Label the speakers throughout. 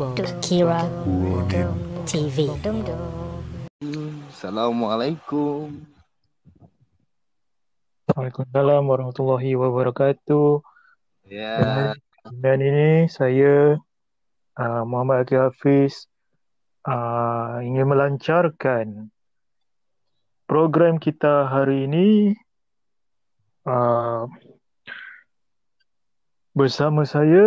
Speaker 1: Kira TV.
Speaker 2: Assalamualaikum.
Speaker 3: Waalaikumsalam warahmatullahi wabarakatuh.
Speaker 2: Ya,
Speaker 3: Dan ini saya uh, Muhammad Akil Hafiz uh, ingin melancarkan program kita hari ini uh, bersama saya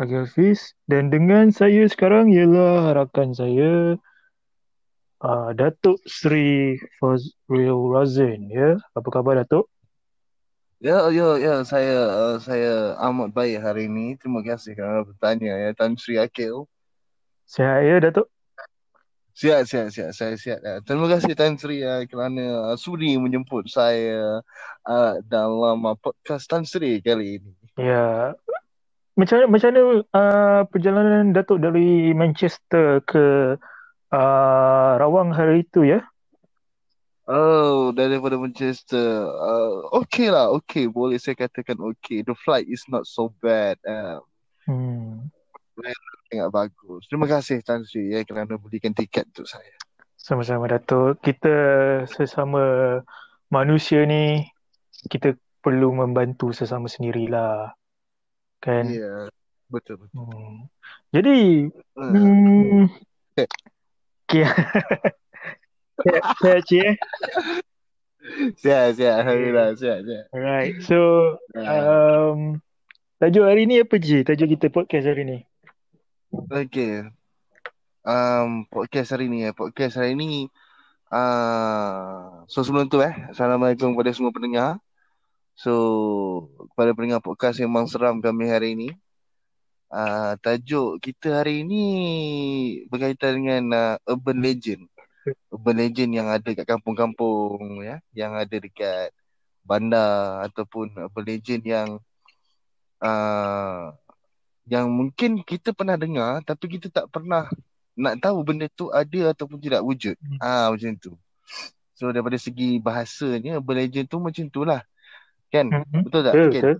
Speaker 3: Akil Hafiz dan dengan saya sekarang ialah rakan saya uh, Datuk Sri Fazril Razin ya. Apa khabar Datuk?
Speaker 2: ya, ya, ya. Saya uh, saya amat baik hari ini. Terima kasih kerana bertanya ya, Tan Sri Akil.
Speaker 3: Sihat ya Datuk?
Speaker 2: Sihat, sihat, sihat. Saya sihat. Ya. Terima kasih Tan Sri ya, kerana uh, sudi menjemput saya uh, dalam uh, podcast Tan Sri kali ini.
Speaker 3: Ya. Macam mana macam mana uh, perjalanan Datuk dari Manchester ke uh, Rawang hari itu ya?
Speaker 2: Oh, daripada Manchester. Uh, okay lah, okay. Boleh saya katakan okay. The flight is not so bad. Uh,
Speaker 3: Hmm.
Speaker 2: sangat bagus. Terima kasih Tan Sri ya, kerana belikan tiket untuk saya.
Speaker 3: Sama-sama Datuk. Kita sesama manusia ni kita perlu membantu sesama sendirilah. Kan?
Speaker 2: Ya, betul betul.
Speaker 3: Hmm. Jadi
Speaker 2: Uh,
Speaker 3: hmm, okay. Sihat, sihat, Cik eh?
Speaker 2: sihat sihat Alhamdulillah sihat sihat.
Speaker 3: Alright. So,
Speaker 2: Uh,
Speaker 3: um, tajuk hari ni apa je? Tajuk kita podcast hari ni.
Speaker 2: okay. Um, podcast hari ni ya. Podcast hari ni uh, so sebelum tu eh Assalamualaikum kepada semua pendengar. So kepada pendengar podcast memang seram kami hari ini. Uh, tajuk kita hari ini berkaitan dengan uh, urban legend. Urban legend yang ada kat kampung-kampung ya, yang ada dekat bandar ataupun urban legend yang uh, yang mungkin kita pernah dengar tapi kita tak pernah nak tahu benda tu ada ataupun tidak wujud. Ah macam tu. So daripada segi bahasanya urban legend tu macam tu lah. Kan?
Speaker 3: Mhm.
Speaker 2: Betul tak?
Speaker 3: Betul,
Speaker 2: Kan?
Speaker 3: betul.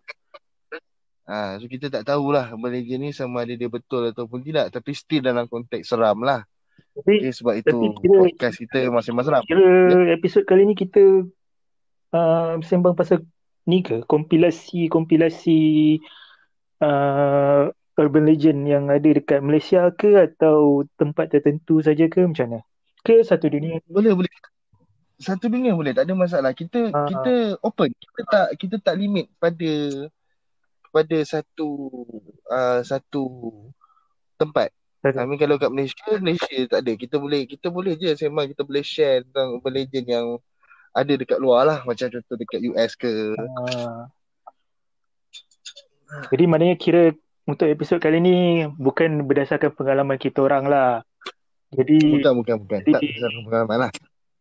Speaker 2: Ah so kita tak tahulah urban legend ni sama ada dia betul ataupun tidak tapi still dalam konteks seram lah.
Speaker 3: Tapi
Speaker 2: Okay, sebab
Speaker 3: tapi
Speaker 2: itu
Speaker 3: kira
Speaker 2: podcast kita masing-masing seram.
Speaker 3: kira
Speaker 2: Ya.
Speaker 3: episod kali ni kita uh, sembang pasal ni ke kompilasi-kompilasi uh, urban legend yang ada dekat Malaysia ke atau tempat tertentu saja ke macam mana? Ke satu dunia?
Speaker 2: Boleh boleh. Satu dunia boleh tak ada masalah. Kita
Speaker 3: Uh,
Speaker 2: kita open. Kita tak kita tak limit pada pada satu uh, satu tempat.
Speaker 3: satu.
Speaker 2: I mean kalau kat Malaysia, Malaysia tak ada. Kita boleh kita boleh je sembang kita boleh share tentang urban legend yang ada dekat luar lah. Macam contoh dekat US ke.
Speaker 3: Uh, jadi maknanya kira untuk episod kali ni bukan berdasarkan pengalaman kita orang lah. Jadi
Speaker 2: Bukan bukan bukan. Tak
Speaker 3: jadi
Speaker 2: berdasarkan pengalaman lah.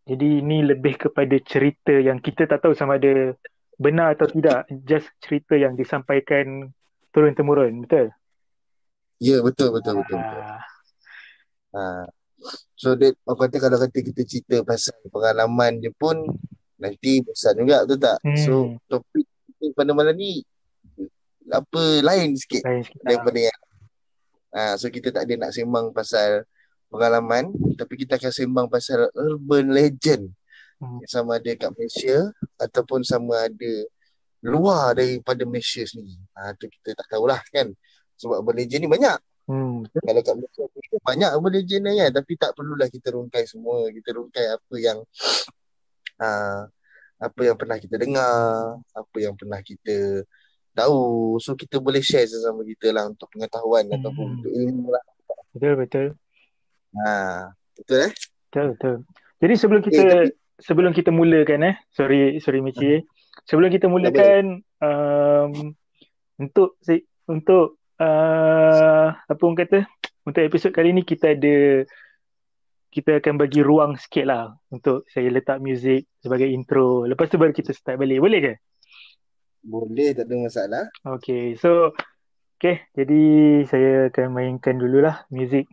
Speaker 3: Jadi ini lebih kepada cerita yang kita tak tahu sama ada benar atau tidak. Just cerita yang disampaikan turun temurun, betul?
Speaker 2: Ya betul betul betul betul.
Speaker 3: Ah,
Speaker 2: Ha. So that orang kata kalau kata kita cerita pasal pengalaman je pun nanti bosan juga betul tak? So
Speaker 3: hmm,
Speaker 2: topik kita pada malam ni apa lain sikit
Speaker 3: lain sikit. Ah,
Speaker 2: daripada yang ha, so kita tak ada nak sembang pasal pengalaman tapi kita akan sembang pasal urban legend
Speaker 3: hmm,
Speaker 2: sama ada kat Malaysia ataupun sama ada luar daripada Malaysia sendiri. Ha, tu kita tak tahulah kan. Sebab urban legend ni banyak.
Speaker 3: hmm.
Speaker 2: Kalau kat Malaysia ni banyak urban legend ni kan. Tapi tak perlulah kita rungkai semua. Kita rungkai apa yang ha, apa yang pernah kita dengar, apa yang pernah kita tahu. So kita boleh share sesama kita lah untuk pengetahuan
Speaker 3: Hmm,
Speaker 2: ataupun untuk ilmu lah.
Speaker 3: Betul, betul.
Speaker 2: Ha, betul eh?
Speaker 3: Betul, betul. Jadi sebelum
Speaker 2: Eh
Speaker 3: kita
Speaker 2: tapi
Speaker 3: sebelum kita mulakan eh, sorry sorry Michi eh. Sebelum kita mulakan um, untuk si- untuk uh, apa orang kata? Untuk episod kali ni kita ada kita akan bagi ruang sikit lah untuk saya letak muzik sebagai intro. Lepas tu baru kita start balik. Boleh ke?
Speaker 2: Boleh tak ada masalah.
Speaker 3: Okay, so okay, jadi saya akan mainkan dululah muzik.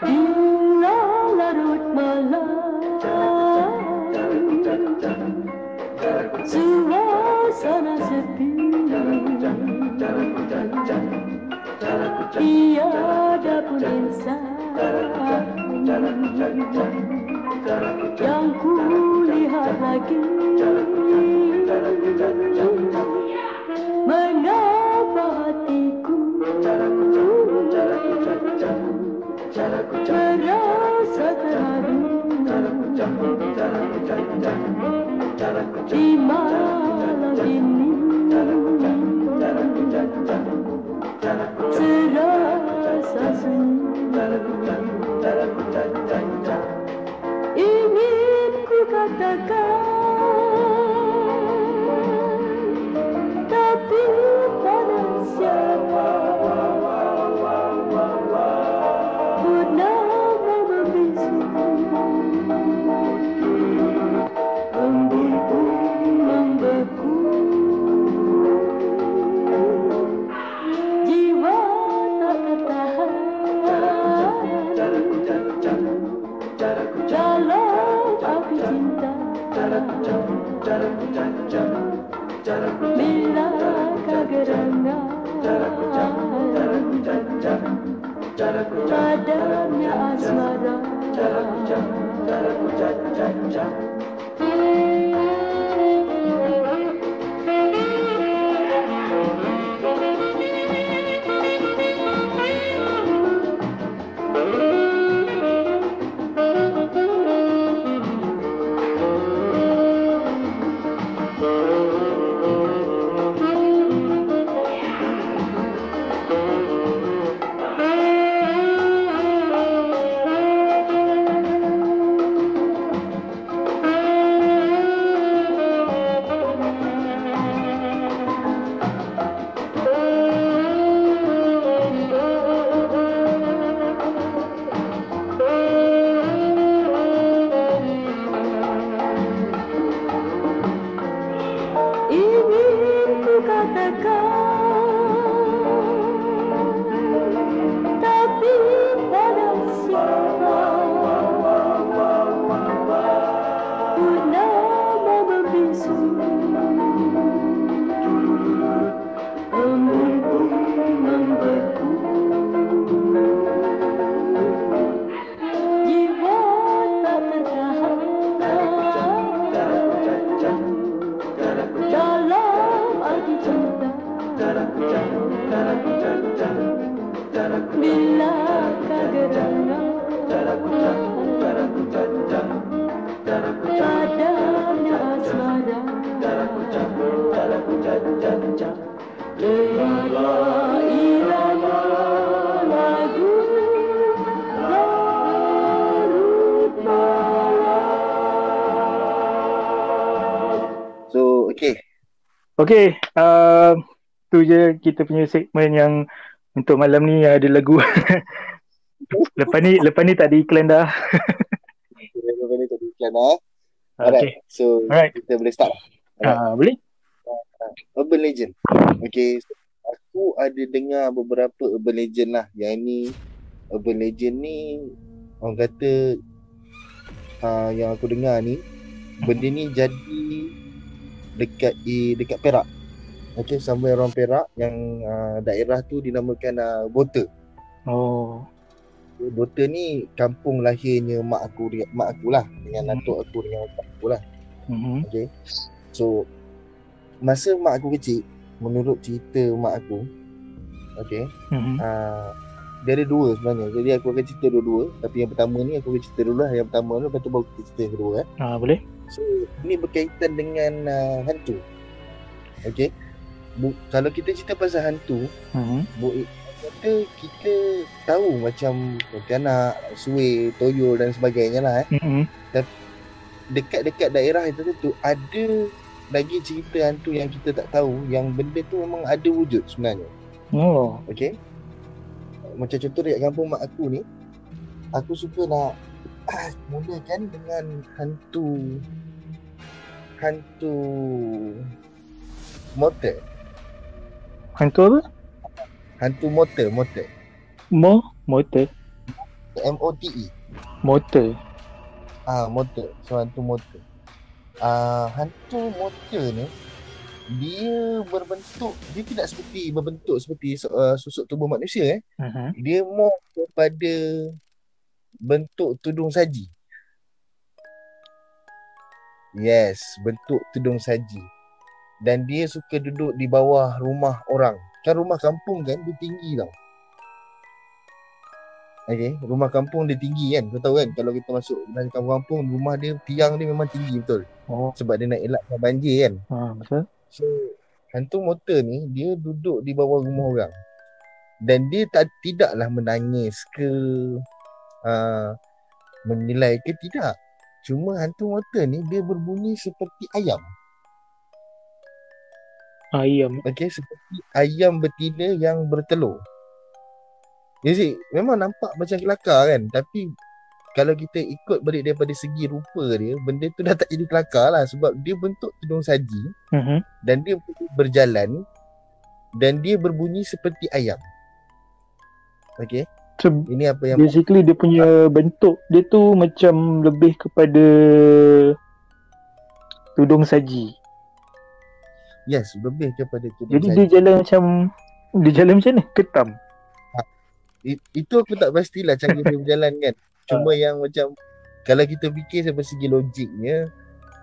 Speaker 4: Bila larut malam Suasana sepi. Tiada pun insan Yang kulihat lagi Di malam ini. Terasa sunyi Ingin ku katakan
Speaker 2: Okay,
Speaker 3: uh, tu je kita punya segmen yang untuk malam ni ada lagu. lepas ni lepas ni tak ada iklan dah.
Speaker 2: Lepas ni tadi iklan eh. Alright.
Speaker 3: Okay.
Speaker 2: So,
Speaker 3: Alright.
Speaker 2: kita boleh start.
Speaker 3: Uh, boleh?
Speaker 2: Urban Legend. Okay. So, aku ada dengar beberapa Urban Legend lah. Yang ni, Urban Legend ni, orang kata, uh, yang aku dengar ni, benda ni jadi dekat di dekat Perak. Okay, somewhere around Perak yang uh, daerah tu dinamakan uh, Bota.
Speaker 3: Oh.
Speaker 2: Bota ni kampung lahirnya mak aku mak aku lah dengan atuk aku dengan opak aku lah.
Speaker 3: Mm-hmm.
Speaker 2: Okay. So masa mak aku kecil menurut cerita mak aku okay
Speaker 3: Mm-hmm.
Speaker 2: uh, dia ada dua sebenarnya jadi aku akan cerita dua-dua tapi yang pertama ni aku akan cerita dulu lah yang pertama dulu lepas tu baru kita cerita yang kedua eh.
Speaker 3: Ah, boleh?
Speaker 2: So ni berkaitan dengan uh, hantu okay Bu, kalau kita cerita pasal hantu
Speaker 3: Mm-hmm.
Speaker 2: bu, kata kita tahu macam Pontianak, Suwe, Toyol dan sebagainya lah eh.
Speaker 3: Mm-hmm.
Speaker 2: dekat-dekat daerah itu tu ada lagi cerita hantu yang kita tak tahu yang benda tu memang ada wujud sebenarnya.
Speaker 3: Oh.
Speaker 2: Okey. Macam contoh dekat kampung mak aku ni, aku suka nak mulakan dengan hantu hantu motor.
Speaker 3: Hantu apa?
Speaker 2: Hantu motor, motor.
Speaker 3: Mo motor.
Speaker 2: M O T E.
Speaker 3: Motor.
Speaker 2: Ah, motor. So hantu motor. Ah, hantu motor ni dia berbentuk dia tidak seperti berbentuk seperti uh, susuk tubuh manusia eh.
Speaker 3: Mhm.
Speaker 2: Dia more kepada bentuk tudung saji. Yes, bentuk tudung saji. Dan dia suka duduk di bawah rumah orang. Kan rumah kampung kan dia tinggi tau. Okay, rumah kampung dia tinggi kan. Kau tahu kan kalau kita masuk dalam kampung-kampung rumah dia tiang dia memang tinggi betul.
Speaker 3: Oh,
Speaker 2: Sebab dia nak elakkan banjir kan.
Speaker 3: ha, betul.
Speaker 2: So hantu motor ni dia duduk di bawah rumah orang. Dan dia tak tidaklah menangis ke uh, menilai ke tidak. Cuma hantu motor ni dia berbunyi seperti ayam.
Speaker 3: Ayam.
Speaker 2: Okey, seperti ayam betina yang bertelur. You see, memang nampak macam kelakar kan. Tapi kalau kita ikut balik daripada segi rupa dia, benda tu dah tak jadi kelakar lah. Sebab dia bentuk tudung saji
Speaker 3: Mhm.
Speaker 2: dan dia berjalan dan dia berbunyi seperti ayam. Okey,
Speaker 3: So,
Speaker 2: ini apa yang
Speaker 3: basically dia punya bentuk dia tu macam lebih kepada tudung saji.
Speaker 2: yes, lebih kepada tudung
Speaker 3: Jadi
Speaker 2: saji.
Speaker 3: dia jalan macam dia jalan macam ni, ketam.
Speaker 2: It, itu aku tak pastilah cara dia berjalan kan. Cuma yang macam kalau kita fikir sampai segi logiknya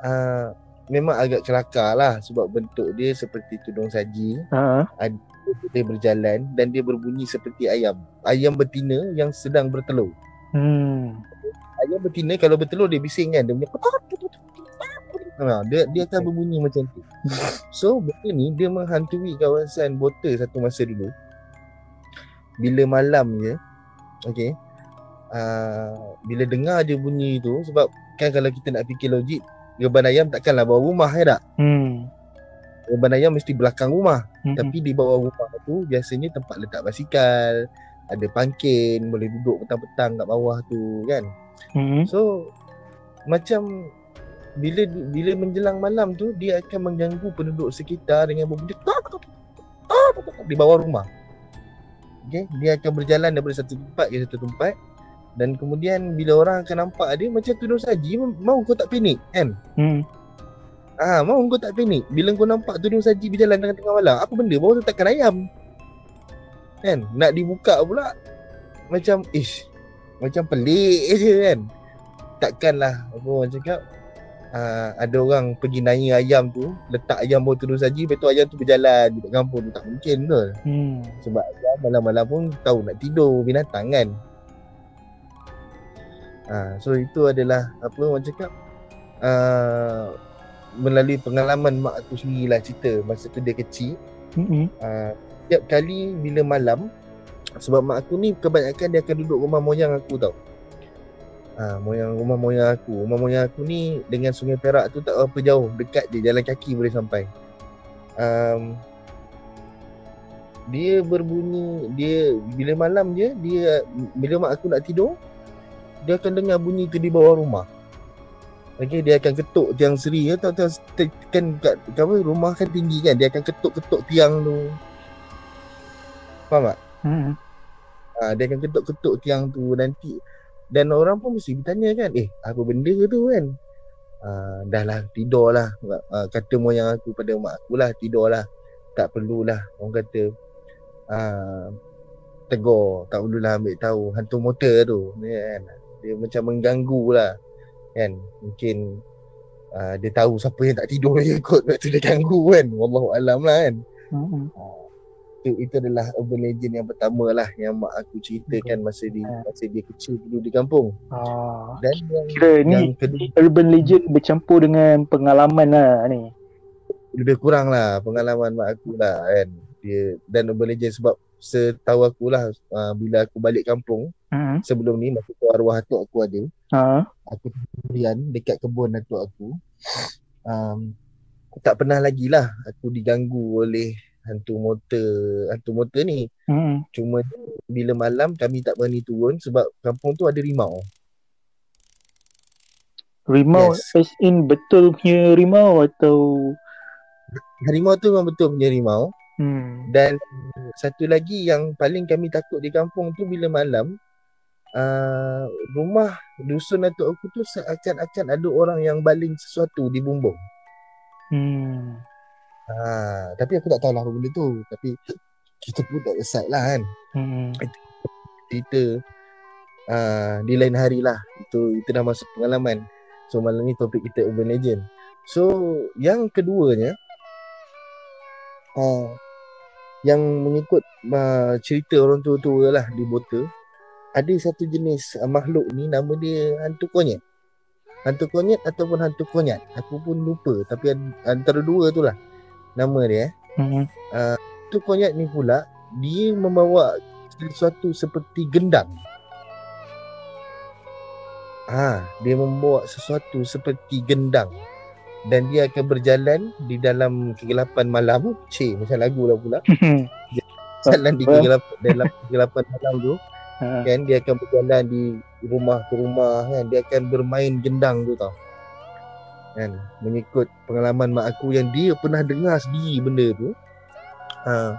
Speaker 2: uh, memang agak kelakar lah sebab bentuk dia seperti tudung saji,
Speaker 3: Ha.
Speaker 2: Dia berjalan dan dia berbunyi seperti ayam. Ayam betina yang sedang bertelur.
Speaker 3: Hmm.
Speaker 2: Ayam betina kalau bertelur dia bising kan dia punya ha, dia dia akan berbunyi macam tu. So benda ni dia menghantui kawasan bota satu masa dulu. Bila malam je okey. Uh, bila dengar je bunyi tu sebab kan kalau kita nak fikir logik geban ayam takkanlah bawah rumah ya tak?
Speaker 3: Hmm.
Speaker 2: Geban ayam mesti belakang rumah.
Speaker 3: Mhm.
Speaker 2: Tapi di bawah rumah tu biasanya tempat letak basikal, ada pangkin, boleh duduk petang-petang kat bawah tu kan.
Speaker 3: Mhm.
Speaker 2: So macam bila bila menjelang malam tu dia akan mengganggu penduduk sekitar dengan berbunyi di bawah rumah. Okay, dia akan berjalan daripada satu tempat ke satu tempat dan kemudian bila orang akan nampak dia macam tudung saji mau kau tak panik kan?
Speaker 3: Hmm.
Speaker 2: Ah, mau kau tak panik bila kau nampak tudung saji berjalan tengah-tengah malam. Apa benda? Bawah tu takkan ayam. Kan? Nak dibuka pula macam ish. Macam pelik je kan. Takkanlah apa orang cakap uh, ada orang pergi nanya ayam tu, letak ayam bawah tudung saji, lepas tu ayam tu berjalan di kampung tu tak mungkin betul.
Speaker 3: Hmm.
Speaker 2: Sebab ayam malam-malam pun tahu nak tidur binatang kan. Ha, so itu adalah apa orang cakap uh, melalui pengalaman mak aku sendirilah cerita masa tu dia kecil.
Speaker 3: Mhm.
Speaker 2: Uh, setiap kali bila malam sebab mak aku ni kebanyakan dia akan duduk rumah moyang aku tau. Ah, moyang rumah moyang aku. Rumah moyang aku ni dengan Sungai Perak tu tak berapa jauh, dekat je jalan kaki boleh sampai. Um, dia berbunyi dia bila malam je dia bila mak aku nak tidur dia akan dengar bunyi tu di bawah rumah. Okey dia akan ketuk tiang seri ya tahu tahu kan kat kat apa rumah kan tinggi kan dia akan ketuk-ketuk tiang tu. Faham tak?
Speaker 3: Mhm.
Speaker 2: Ha, dia akan ketuk-ketuk tiang tu nanti. Dan orang pun mesti bertanya kan eh apa benda tu kan? Uh, dah lah tidur lah. Uh, kata moyang aku pada mak aku lah tidur lah tak perlulah orang kata. Uh, tegur tak perlulah ambil tahu hantu motor tu. Kan? Dia macam mengganggu lah kan mungkin uh, dia tahu siapa yang tak tidur je kot lepas tu dia ganggu kan wallahu alam lah kan
Speaker 3: Mhm.
Speaker 2: itu, itu adalah urban legend yang pertama lah yang mak aku ceritakan masa di masa dia kecil dulu di kampung.
Speaker 3: Ah.
Speaker 2: Dan yang
Speaker 3: Kira
Speaker 2: yang
Speaker 3: ni
Speaker 2: kedua
Speaker 3: urban legend bercampur dengan pengalaman lah ni.
Speaker 2: lebih kurang lah pengalaman mak aku lah kan. Dia dan urban legend sebab setahu aku lah uh, bila aku balik kampung
Speaker 3: Mhm.
Speaker 2: sebelum ni masa tu arwah atuk aku ada
Speaker 3: Ha.
Speaker 2: aku sendirian dekat kebun atuk aku um, tak pernah lagi lah aku diganggu oleh hantu motor hantu motor ni
Speaker 3: Mhm.
Speaker 2: cuma bila malam kami tak berani turun sebab kampung tu ada rimau
Speaker 3: Rimau
Speaker 2: Yes.
Speaker 3: as in betul punya rimau atau
Speaker 2: harimau tu memang betul punya rimau
Speaker 3: hmm.
Speaker 2: dan satu lagi yang paling kami takut di kampung tu bila malam uh, rumah dusun atuk aku tu seakan-akan ada orang yang baling sesuatu di bumbung
Speaker 3: Hmm.
Speaker 2: Ha, tapi aku tak tahu lah apa benda tu. Tapi kita pun tak decide lah kan.
Speaker 3: Hmm.
Speaker 2: Cerita uh, di lain hari lah. Itu itu dah masuk pengalaman. So malam ni topik kita urban legend. So yang keduanya uh, yang mengikut uh, cerita orang tua-tua lah di Bota ada satu jenis uh, makhluk ni nama dia hantu konyet. Hantu konyet ataupun hantu konyat. Aku pun lupa tapi an- antara dua tu lah nama dia eh.
Speaker 3: Hmm.
Speaker 2: Hantu konyat ni pula dia membawa sesuatu seperti gendang. Ah, dia membawa sesuatu seperti gendang dan dia akan berjalan di dalam kegelapan malam. Cik, macam lagu lah pula. Jalan di
Speaker 3: Apa?
Speaker 2: kegelapan dalam kegelapan malam tu
Speaker 3: Ha.
Speaker 2: kan dia akan berjalan di rumah ke rumah kan dia akan bermain gendang tu tau kan mengikut pengalaman mak aku yang dia pernah dengar sendiri benda tu ha,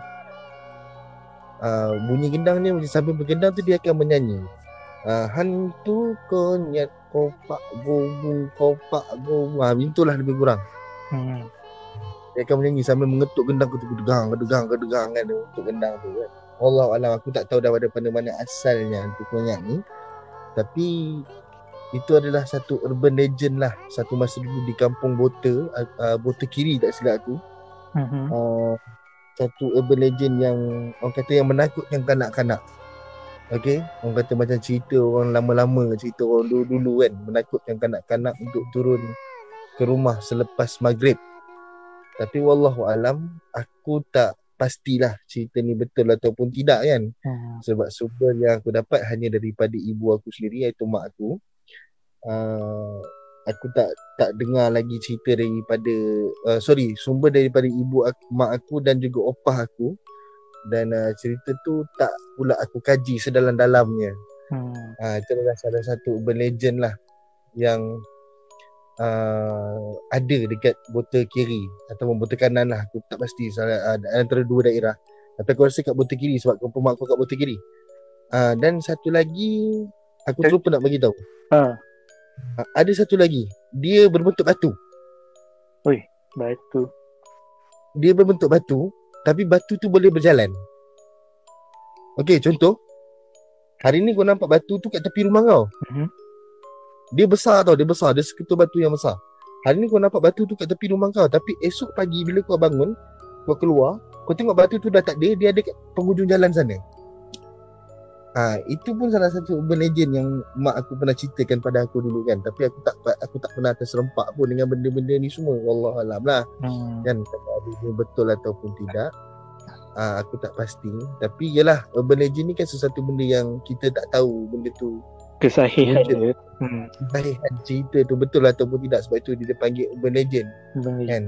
Speaker 2: uh, bunyi gendang ni macam sambil bergendang tu dia akan menyanyi uh, hantu konyet kopak gobung kopak gobung ha, itulah lebih kurang.
Speaker 3: Hmm.
Speaker 2: dia akan menyanyi sambil mengetuk gendang tu kedegang kedegang kedegang kan untuk gendang tu kan. Allah alam aku tak tahu daripada mana asalnya hantu konyat ni tapi itu adalah satu urban legend lah. Satu masa dulu di kampung Bota uh, Bota Kiri tak silap aku.
Speaker 3: Hmm.
Speaker 2: uh, satu urban legend yang orang kata yang menakutkan kanak-kanak Okay, orang kata macam cerita orang lama-lama, cerita orang dulu-dulu kan menakutkan kanak-kanak untuk turun ke rumah selepas maghrib. Tapi wallahu alam, aku tak pastilah cerita ni betul ataupun tidak kan.
Speaker 3: Hmm.
Speaker 2: Sebab sumber yang aku dapat hanya daripada ibu aku sendiri iaitu mak aku. Uh, aku tak tak dengar lagi cerita daripada uh, sorry sumber daripada ibu aku, mak aku dan juga opah aku dan uh, cerita tu tak pula aku kaji sedalam-dalamnya.
Speaker 3: Hmm.
Speaker 2: Ha, itu adalah salah satu urban legend lah yang uh, ada dekat Bota Kiri ataupun Bota Kanan lah. Aku tak pasti salah, uh, antara dua daerah. Tapi aku rasa kat Bota Kiri sebab mak aku kat Bota Kiri. Uh, dan satu lagi aku
Speaker 3: Eh.
Speaker 2: terlupa nak bagi tahu.
Speaker 3: Ha.
Speaker 2: Uh, ada satu lagi. Dia berbentuk batu.
Speaker 3: Batu.
Speaker 2: Dia berbentuk batu tapi batu tu boleh berjalan. Okey, contoh. Hari ni kau nampak batu tu kat tepi rumah kau.
Speaker 3: Mhm.
Speaker 2: Dia besar tau, dia besar. Dia seketul batu yang besar. Hari ni kau nampak batu tu kat tepi rumah kau. Tapi esok pagi bila kau bangun, kau keluar, kau tengok batu tu dah tak ada, dia ada kat penghujung jalan sana. Ha, itu pun salah satu urban legend yang mak aku pernah ceritakan pada aku dulu kan. Tapi aku tak aku tak pernah terserempak pun dengan benda-benda ni semua. Wallahualam lah
Speaker 3: Hmm.
Speaker 2: kan ada betul ataupun tidak uh, aku tak pasti tapi yalah urban legend ni kan sesuatu benda yang kita tak tahu benda tu
Speaker 3: Kesahihan dia. Hmm.
Speaker 2: sahihan cerita tu betul ataupun tidak sebab itu dia panggil urban legend
Speaker 3: Benar.
Speaker 2: kan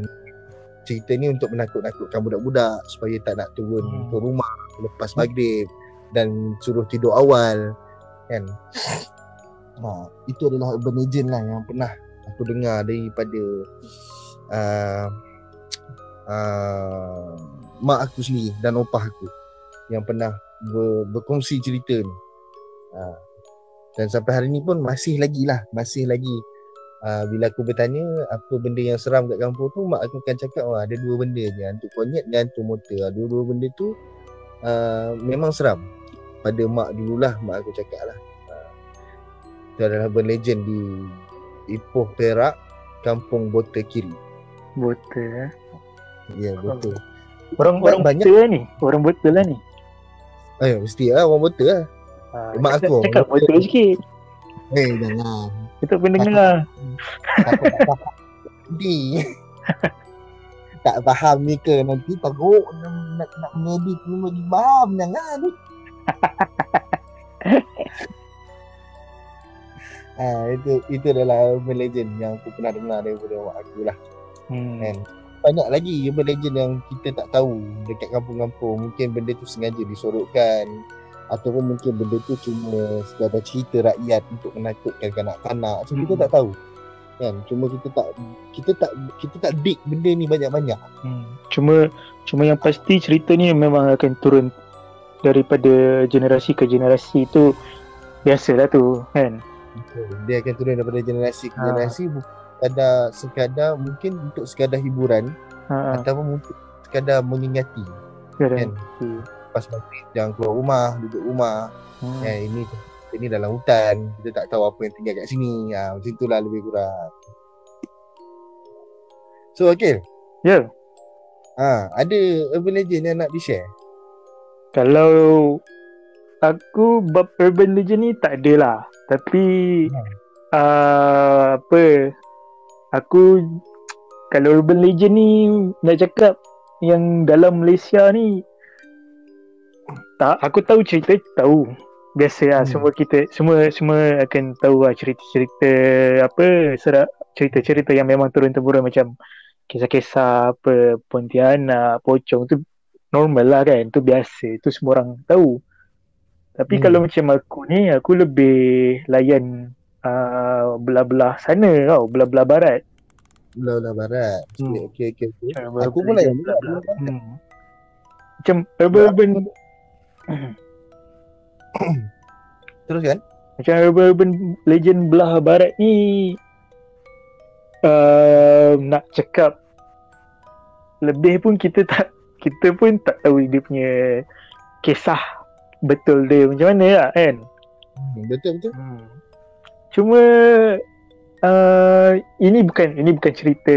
Speaker 2: cerita ni untuk menakut-nakutkan budak-budak supaya tak nak turun
Speaker 3: Hmm.
Speaker 2: ke rumah lepas maghrib dan suruh tidur awal kan? Ha, itu adalah urban legend lah yang pernah aku dengar daripada uh, uh, mak aku sendiri dan opah aku yang pernah ber, berkongsi cerita ni. Uh, dan sampai hari ni pun masih lagi lah masih lagi uh, bila aku bertanya apa benda yang seram kat kampung tu mak aku akan cakap oh, ada dua benda je hantu konyet dan hantu motor. Dua-dua benda tu uh, memang seram pada mak dululah mak aku cakap lah uh, itu adalah berlegend di Ipoh Perak Kampung Bota Kiri
Speaker 3: Botol eh.
Speaker 2: ya betul
Speaker 3: Orang orang
Speaker 2: banyak-
Speaker 3: botol lah ni. Orang botol lah ni.
Speaker 2: eh mesti lah orang Bota lah
Speaker 3: Ha,
Speaker 2: Eh, mak
Speaker 3: cakap-
Speaker 2: aku
Speaker 3: Cakap
Speaker 2: botol.
Speaker 3: botol sikit.
Speaker 2: eh jangan
Speaker 3: Kita pendengar.
Speaker 2: Takut tak faham Nanti Tak faham ni ke Nanti teruk Nak, nak, nak mengedit ni bagi faham Jangan Ah, itu itu adalah urban legend yang aku pernah dengar daripada mak aku lah
Speaker 3: Hmm.
Speaker 2: kan. Banyak lagi urban legend yang kita tak tahu dekat kampung-kampung. Mungkin benda tu sengaja disorotkan ataupun mungkin benda tu cuma sekadar cerita rakyat untuk menakutkan kanak-kanak. So kita
Speaker 3: Hmm.
Speaker 2: tak tahu. Kan? Cuma kita tak kita tak kita tak dig benda ni banyak-banyak.
Speaker 3: Hmm. Cuma cuma yang pasti cerita ni memang akan turun daripada generasi ke generasi tu biasalah tu kan.
Speaker 2: Dia akan turun daripada generasi ke
Speaker 3: Ha.
Speaker 2: generasi bukan sekadar sekadar mungkin untuk sekadar hiburan
Speaker 3: Ha, ha.
Speaker 2: ataupun mungkin sekadar
Speaker 3: Sekarang.
Speaker 2: kan pas maghrib jangan keluar rumah duduk rumah
Speaker 3: Hmm.
Speaker 2: ya ini ini dalam hutan kita tak tahu apa yang tinggal kat sini ha, macam itulah lebih kurang so okay
Speaker 3: Ya.
Speaker 2: ha, ada urban legend yang nak di share
Speaker 3: Kalau aku bab urban legend ni tak ada lah. Tapi
Speaker 2: Hmm.
Speaker 3: uh, apa aku kalau urban legend ni nak cakap yang dalam Malaysia ni tak aku tahu cerita tahu. Biasa lah
Speaker 2: Hmm.
Speaker 3: semua kita semua semua akan tahu lah cerita-cerita apa serak cerita-cerita yang memang turun temurun macam kisah-kisah apa Pontianak, Pocong tu normal lah kan tu biasa tu semua orang tahu tapi
Speaker 2: Hmm.
Speaker 3: kalau macam aku ni aku lebih layan uh, belah-belah sana tau belah-belah barat
Speaker 2: Belah-belah barat
Speaker 3: Hmm.
Speaker 2: okay, okay.
Speaker 3: Urban
Speaker 2: Aku pun layan
Speaker 3: belah-belah.
Speaker 2: belah barat.
Speaker 3: hmm. macam urban-urban
Speaker 2: Terus kan
Speaker 3: macam urban legend belah barat ni uh, nak cakap lebih pun kita tak kita pun tak tahu dia punya kisah betul dia macam mana lah kan
Speaker 2: hmm, Betul-betul
Speaker 3: Hmm. Cuma uh, ini bukan ini bukan cerita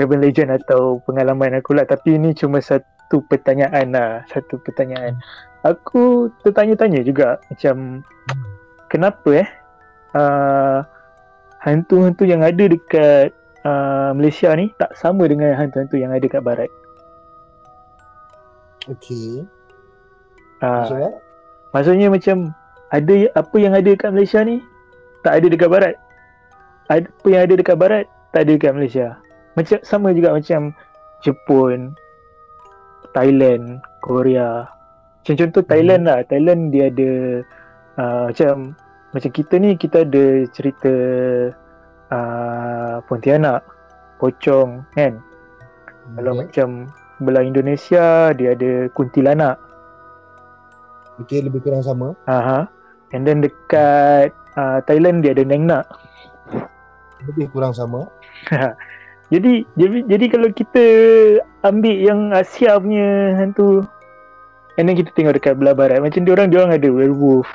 Speaker 3: urban legend atau pengalaman aku lah tapi ini cuma satu pertanyaan lah satu pertanyaan. Aku tertanya-tanya juga macam kenapa eh uh, hantu-hantu yang ada dekat uh, Malaysia ni tak sama dengan hantu-hantu yang ada kat barat.
Speaker 2: Okay
Speaker 3: Uh,
Speaker 2: Maksudnya
Speaker 3: Maksudnya macam ada apa yang ada dekat Malaysia ni tak ada dekat barat. Ada- Apa yang ada dekat barat tak ada dekat Malaysia. Macam sama juga macam Jepun, Thailand, Korea. Macam contoh Thailand lah. Thailand dia ada uh, macam macam kita ni kita ada cerita uh, Pontianak, Pocong kan. Kalau
Speaker 2: okay.
Speaker 3: macam belah Indonesia dia ada kuntilanak.
Speaker 2: okay, lebih kurang sama
Speaker 3: Aha. And then dekat uh, Thailand dia ada Neng Nak.
Speaker 2: Lebih kurang sama
Speaker 3: jadi jadi jadi kalau kita ambil yang Asia punya hantu and then kita tengok dekat belah barat macam dia orang dia orang ada werewolf,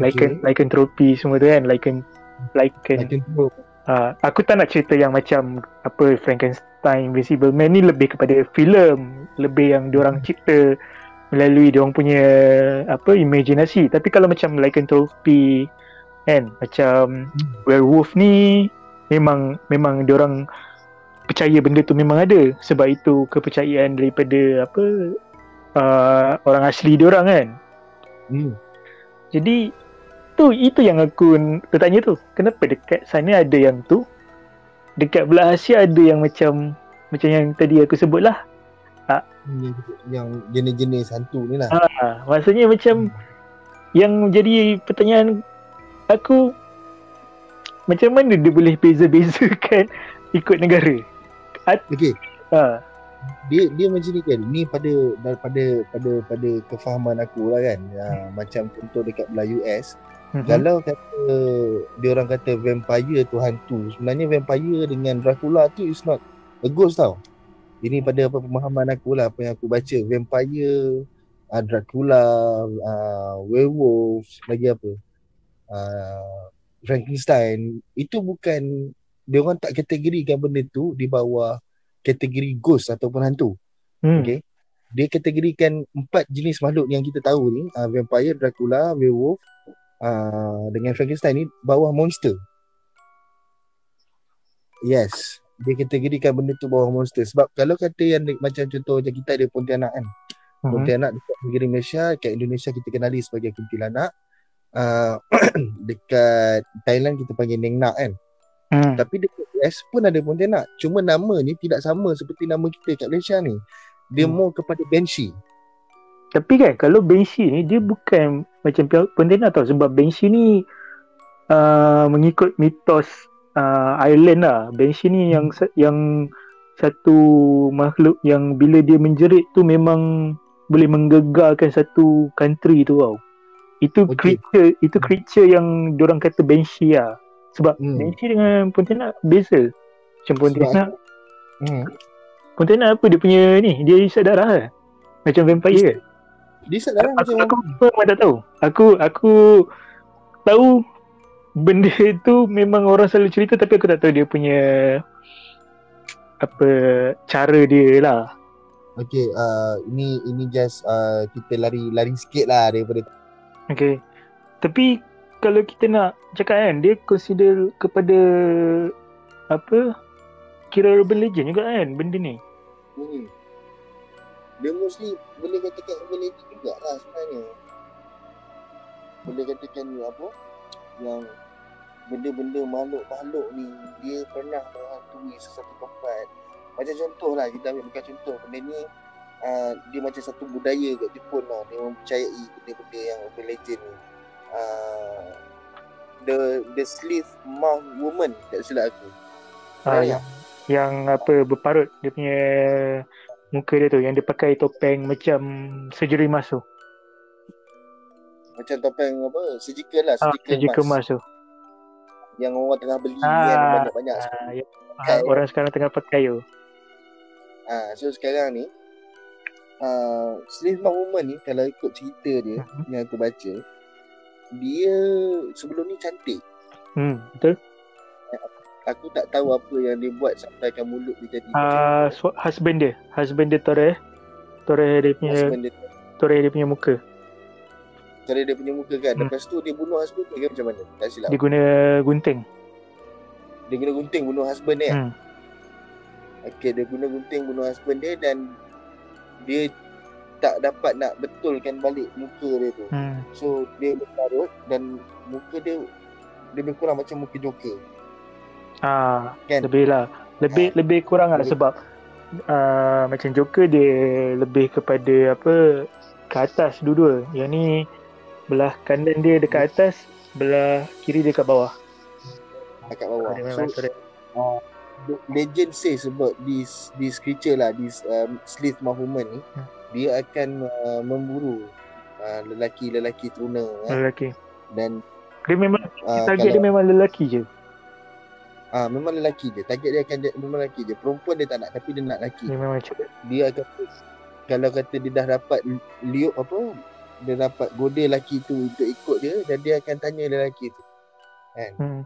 Speaker 3: lycan lycanthropy semua tu kan, lycan lycan.
Speaker 2: Tu
Speaker 3: Uh, aku tak nak cerita yang macam apa Frankenstein, Invisible Man ni lebih kepada filem, lebih yang diorang cipta melalui diorang punya apa imaginasi. Tapi kalau macam lycanthropy kan, macam werewolf ni memang memang diorang percaya benda tu memang ada sebab itu kepercayaan daripada apa uh, orang asli diorang kan.
Speaker 2: hmm.
Speaker 3: Jadi tu itu yang aku tertanya tu. Kenapa dekat sana ada yang tu? Dekat belah Asia ada yang macam macam yang tadi aku sebut lah.
Speaker 2: Yang, yang jenis-jenis hantu ni lah
Speaker 3: Ha, maksudnya macam yang jadi pertanyaan aku macam mana dia boleh beza-bezakan ikut negara?
Speaker 2: Okay
Speaker 3: Ha,
Speaker 2: dia dia macam ni kan ni pada daripada pada pada kefahaman aku lah kan ya, macam contoh dekat belah US
Speaker 3: mhm.
Speaker 2: kalau kata dia orang kata vampire tu hantu. Sebenarnya vampire dengan Dracula tu is not a ghost tau. Ini pada apa pemahaman aku lah apa yang aku baca. Vampire uh, Dracula uh, werewolf lagi apa? Uh, Frankenstein. Itu bukan dia orang tak kategorikan benda tu di bawah kategori ghost ataupun hantu.
Speaker 3: Hmm.
Speaker 2: Okay. Dia kategorikan empat jenis makhluk yang kita tahu ni, uh, vampire, Dracula, werewolf, uh, dengan Frankenstein ni bawah monster. Yes, dia kategorikan benda tu bawah monster. Sebab kalau kata yang macam contoh macam kita ada Pontianak kan.
Speaker 3: Mhm.
Speaker 2: Pontianak dekat negeri Malaysia, kat Indonesia kita kenali sebagai kuntilanak. Uh, dekat Thailand kita panggil Neng Nak kan.
Speaker 3: Hmm.
Speaker 2: Tapi dekat US pun ada Pontianak. Cuma nama ni tidak sama seperti nama kita kat Malaysia ni. Dia
Speaker 3: Hmm.
Speaker 2: more kepada Banshee.
Speaker 3: Tapi kan kalau Banshee ni dia bukan macam Pontianak tau sebab Banshee ni uh, mengikut mitos uh, Ireland lah. Banshee ni yang yang satu makhluk yang bila dia menjerit tu memang boleh menggegarkan satu country tu tau. Itu
Speaker 2: Okey.
Speaker 3: creature itu creature yang diorang kata Banshee lah. Sebab
Speaker 2: Hmm.
Speaker 3: Banshee dengan Pontianak beza. Macam Pontianak
Speaker 2: Hmm.
Speaker 3: Pontianak apa dia punya ni? Dia isap darah ke? Macam vampire ke?
Speaker 2: Dia isap darah
Speaker 3: Aku,
Speaker 2: macam
Speaker 3: aku memang tak tahu. Aku aku tahu benda tu memang orang selalu cerita tapi aku tak tahu dia punya apa cara dia lah.
Speaker 2: Okay, uh, ini ini just uh, kita lari lari sikit lah daripada
Speaker 3: Okay. Tapi kalau kita nak cakap kan, dia consider kepada apa kira urban legend juga kan benda ni.
Speaker 2: Hmm. Dia mostly boleh katakan boleh juga lah sebenarnya. Boleh katakan ni apa? Yang benda-benda makhluk-makhluk ni dia pernah menghantui sesuatu tempat. Macam contoh lah kita ambil bukan contoh benda ni uh, dia macam satu budaya kat Jepun lah. Dia mempercayai benda-benda yang urban legend ni. Uh, the the slave mouth woman tak silap aku. Ya.
Speaker 3: yang yang apa berparut dia punya muka dia tu yang dia pakai topeng macam surgery mask tu.
Speaker 2: Macam topeng apa? Surgical lah,
Speaker 3: Ah,
Speaker 2: surgical,
Speaker 3: surgical
Speaker 2: mask.
Speaker 3: mask tu.
Speaker 2: Yang orang tengah beli kan banyak-banyak.
Speaker 3: Ah, yang
Speaker 2: Pakai.
Speaker 3: orang sekarang tengah pakai tu.
Speaker 2: Ah, so sekarang ni uh, Slave Mouth Woman ni kalau ikut cerita dia
Speaker 3: Mhm.
Speaker 2: yang aku baca dia sebelum ni cantik.
Speaker 3: Hmm, betul.
Speaker 2: Aku tak tahu apa yang dia buat sampai kan mulut dia jadi
Speaker 3: Ah, uh, husband dia, husband dia Torre. Torre dia punya
Speaker 2: husband dia.
Speaker 3: Punya muka.
Speaker 2: Cara dia punya muka kan.
Speaker 3: Hmm.
Speaker 2: Lepas tu dia bunuh husband dia macam mana? Tak silap.
Speaker 3: Dia guna gunting.
Speaker 2: Dia guna gunting bunuh husband dia.
Speaker 3: Hmm.
Speaker 2: Okay, dia guna gunting bunuh husband dia dan dia tak dapat nak betulkan balik muka dia tu.
Speaker 3: Hmm.
Speaker 2: So dia berparut dan muka dia dia lebih kurang macam muka Joker.
Speaker 3: Ah,
Speaker 2: Kan?
Speaker 3: lebih lah. Lebih
Speaker 2: Ah.
Speaker 3: lebih kurang lah
Speaker 2: Lebih-
Speaker 3: sebab uh, macam Joker dia lebih kepada apa ke atas dua-dua. Yang ni belah kanan dia dekat atas, belah kiri dia kat bawah.
Speaker 2: Dekat bawah.
Speaker 3: Dia
Speaker 2: So
Speaker 3: correct.
Speaker 2: legend says about this this creature lah, this um, slave mouth woman ni,
Speaker 3: Hmm.
Speaker 2: dia akan uh, memburu uh, lelaki-lelaki teruna eh?
Speaker 3: lelaki.
Speaker 2: dan
Speaker 3: Dia memang
Speaker 2: uh,
Speaker 3: target dia memang lelaki je.
Speaker 2: Ah memang lelaki je. Target dia akan memang lelaki je. Perempuan dia tak nak tapi dia nak lelaki.
Speaker 3: Dia memang macam
Speaker 2: Dia akan kalau kata dia dah dapat liuk apa dia dapat goda lelaki tu untuk ikut dia dan dia akan tanya lelaki tu. Kan?
Speaker 3: hmm.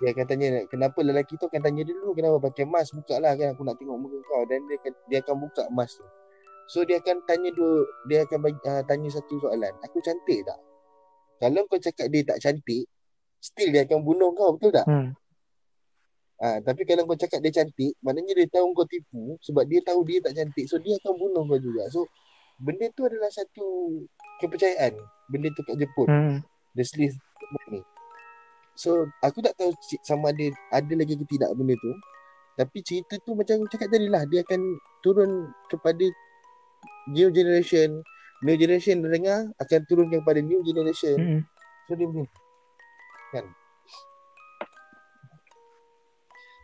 Speaker 2: Dia akan tanya kenapa lelaki tu akan tanya dia dulu kenapa pakai mask buka lah kan aku nak tengok muka kau dan dia akan, dia akan buka mask tu. So dia akan tanya dua dia akan bagi, uh, tanya satu soalan. Aku cantik tak? Kalau kau cakap dia tak cantik, still dia akan bunuh kau betul tak?
Speaker 3: Hmm.
Speaker 2: Ah, tapi kalau kau cakap dia cantik, maknanya dia tahu kau tipu sebab dia tahu dia tak cantik. So dia akan bunuh kau juga. So benda tu adalah satu kepercayaan. Benda tu kat Jepun.
Speaker 3: Hmm.
Speaker 2: The slave ni. So aku tak tahu sama ada ada lagi ke tidak benda tu. Tapi cerita tu macam cakap tadi lah dia akan turun kepada new generation. New generation dengar akan turun kepada new generation.
Speaker 3: Hmm.
Speaker 2: So dia boleh kan.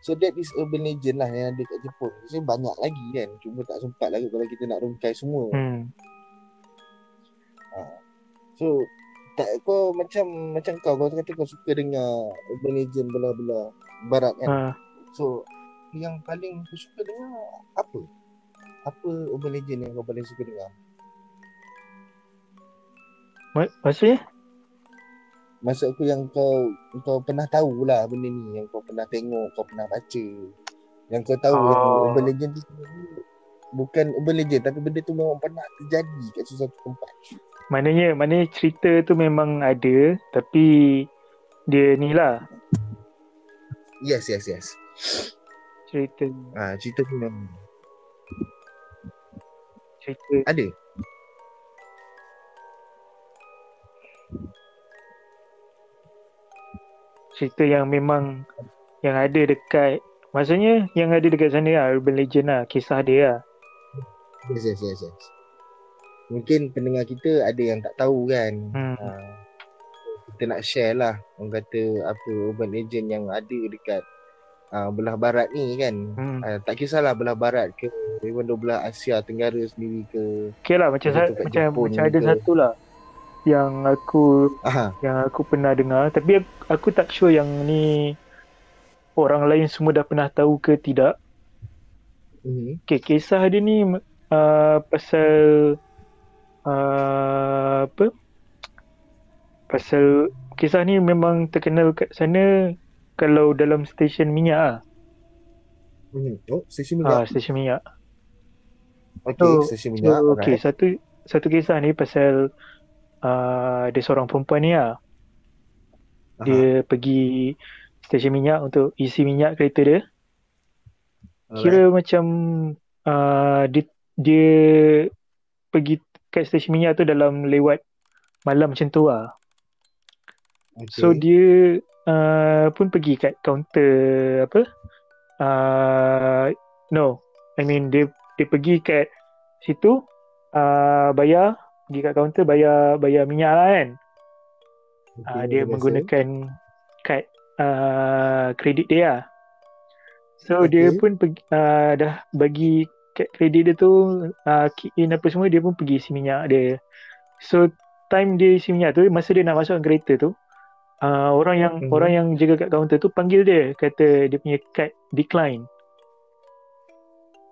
Speaker 2: So that is urban legend lah yang ada kat Jepun. So banyak lagi kan. Cuma tak sempat lah kalau kita nak rungkai semua.
Speaker 3: Hmm.
Speaker 2: So tak kau macam macam kau kau kata kau suka dengar urban legend bela-bela barat kan.
Speaker 3: Ah.
Speaker 2: So yang paling kau suka dengar apa? Apa urban legend yang kau paling suka dengar?
Speaker 3: Ma- Maksudnya?
Speaker 2: Maksud aku yang kau kau pernah tahu lah benda ni yang kau pernah tengok, kau pernah baca. Yang kau tahu
Speaker 3: Oh.
Speaker 2: yang urban legend tu bukan urban legend tapi benda tu memang pernah terjadi kat sesuatu tempat.
Speaker 3: Maknanya, maknanya cerita tu memang ada tapi dia ni lah
Speaker 2: Yes, yes, yes.
Speaker 3: cerita
Speaker 2: Ah, cerita tu memang
Speaker 3: cerita
Speaker 2: ada.
Speaker 3: Cerita yang memang yang ada dekat maksudnya yang ada dekat sana lah urban legend lah kisah dia lah
Speaker 2: Yes, yes, yes, yes. Mungkin pendengar kita ada yang tak tahu kan.
Speaker 3: hmm.
Speaker 2: Ah, kita nak share lah orang kata apa urban legend yang ada dekat uh, belah barat ni kan.
Speaker 3: Hmm.
Speaker 2: Uh, tak kisahlah belah barat ke even belah Asia Tenggara sendiri ke.
Speaker 3: Okay lah macam sa- macam
Speaker 2: Jepun
Speaker 3: macam ada
Speaker 2: ke.
Speaker 3: satu lah yang aku
Speaker 2: Aha,
Speaker 3: yang aku pernah dengar tapi aku, aku tak sure yang ni orang lain semua dah pernah tahu ke tidak
Speaker 2: Mhm.
Speaker 3: Okay, kisah dia ni uh, pasal uh, apa? Pasal kisah ni memang terkenal kat sana kalau dalam stesen minyak ah.
Speaker 2: Mhm. Oh, stesen
Speaker 3: Ah,
Speaker 2: minyak.
Speaker 3: stesen minyak.
Speaker 2: Okey,
Speaker 3: so-
Speaker 2: stesen minyak.
Speaker 3: So, okay,
Speaker 2: alright.
Speaker 3: satu satu kisah ni pasal uh, dia seorang perempuan ni lah.
Speaker 2: Aha.
Speaker 3: Dia pergi stesen minyak untuk isi minyak kereta dia.
Speaker 2: Alright.
Speaker 3: Kira macam uh, dia, dia pergi kat stesen minyak tu dalam lewat malam macam tu lah.
Speaker 2: Okay.
Speaker 3: So dia uh, pun pergi kat kaunter apa? Uh, no, I mean dia dia pergi kat situ uh, bayar pergi kat kaunter bayar bayar minyak lah kan.
Speaker 2: okay,
Speaker 3: Uh, dia
Speaker 2: biasa.
Speaker 3: menggunakan kad uh, kredit dia lah. So
Speaker 2: Okay.
Speaker 3: dia pun pergi, uh, dah bagi kad kredit dia tu uh, key in apa semua dia pun pergi isi minyak dia. So time dia isi minyak tu masa dia nak masuk kereta tu uh, orang yang
Speaker 2: Mhm.
Speaker 3: orang yang jaga kat kaunter tu panggil dia kata dia punya kad decline.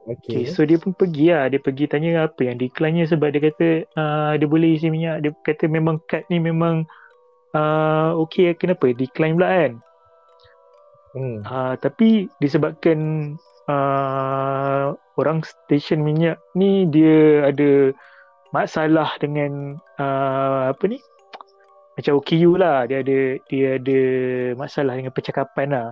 Speaker 2: Okay.
Speaker 3: Okay, so dia pun pergi lah. Dia pergi tanya apa yang decline-nya sebab dia kata uh, dia boleh isi minyak. Dia kata memang kad ni memang uh, okay kenapa decline pula kan.
Speaker 2: Hmm.
Speaker 3: Uh, tapi disebabkan uh, orang stesen minyak ni dia ada masalah dengan uh, apa ni macam OKU lah dia ada dia ada masalah dengan percakapan lah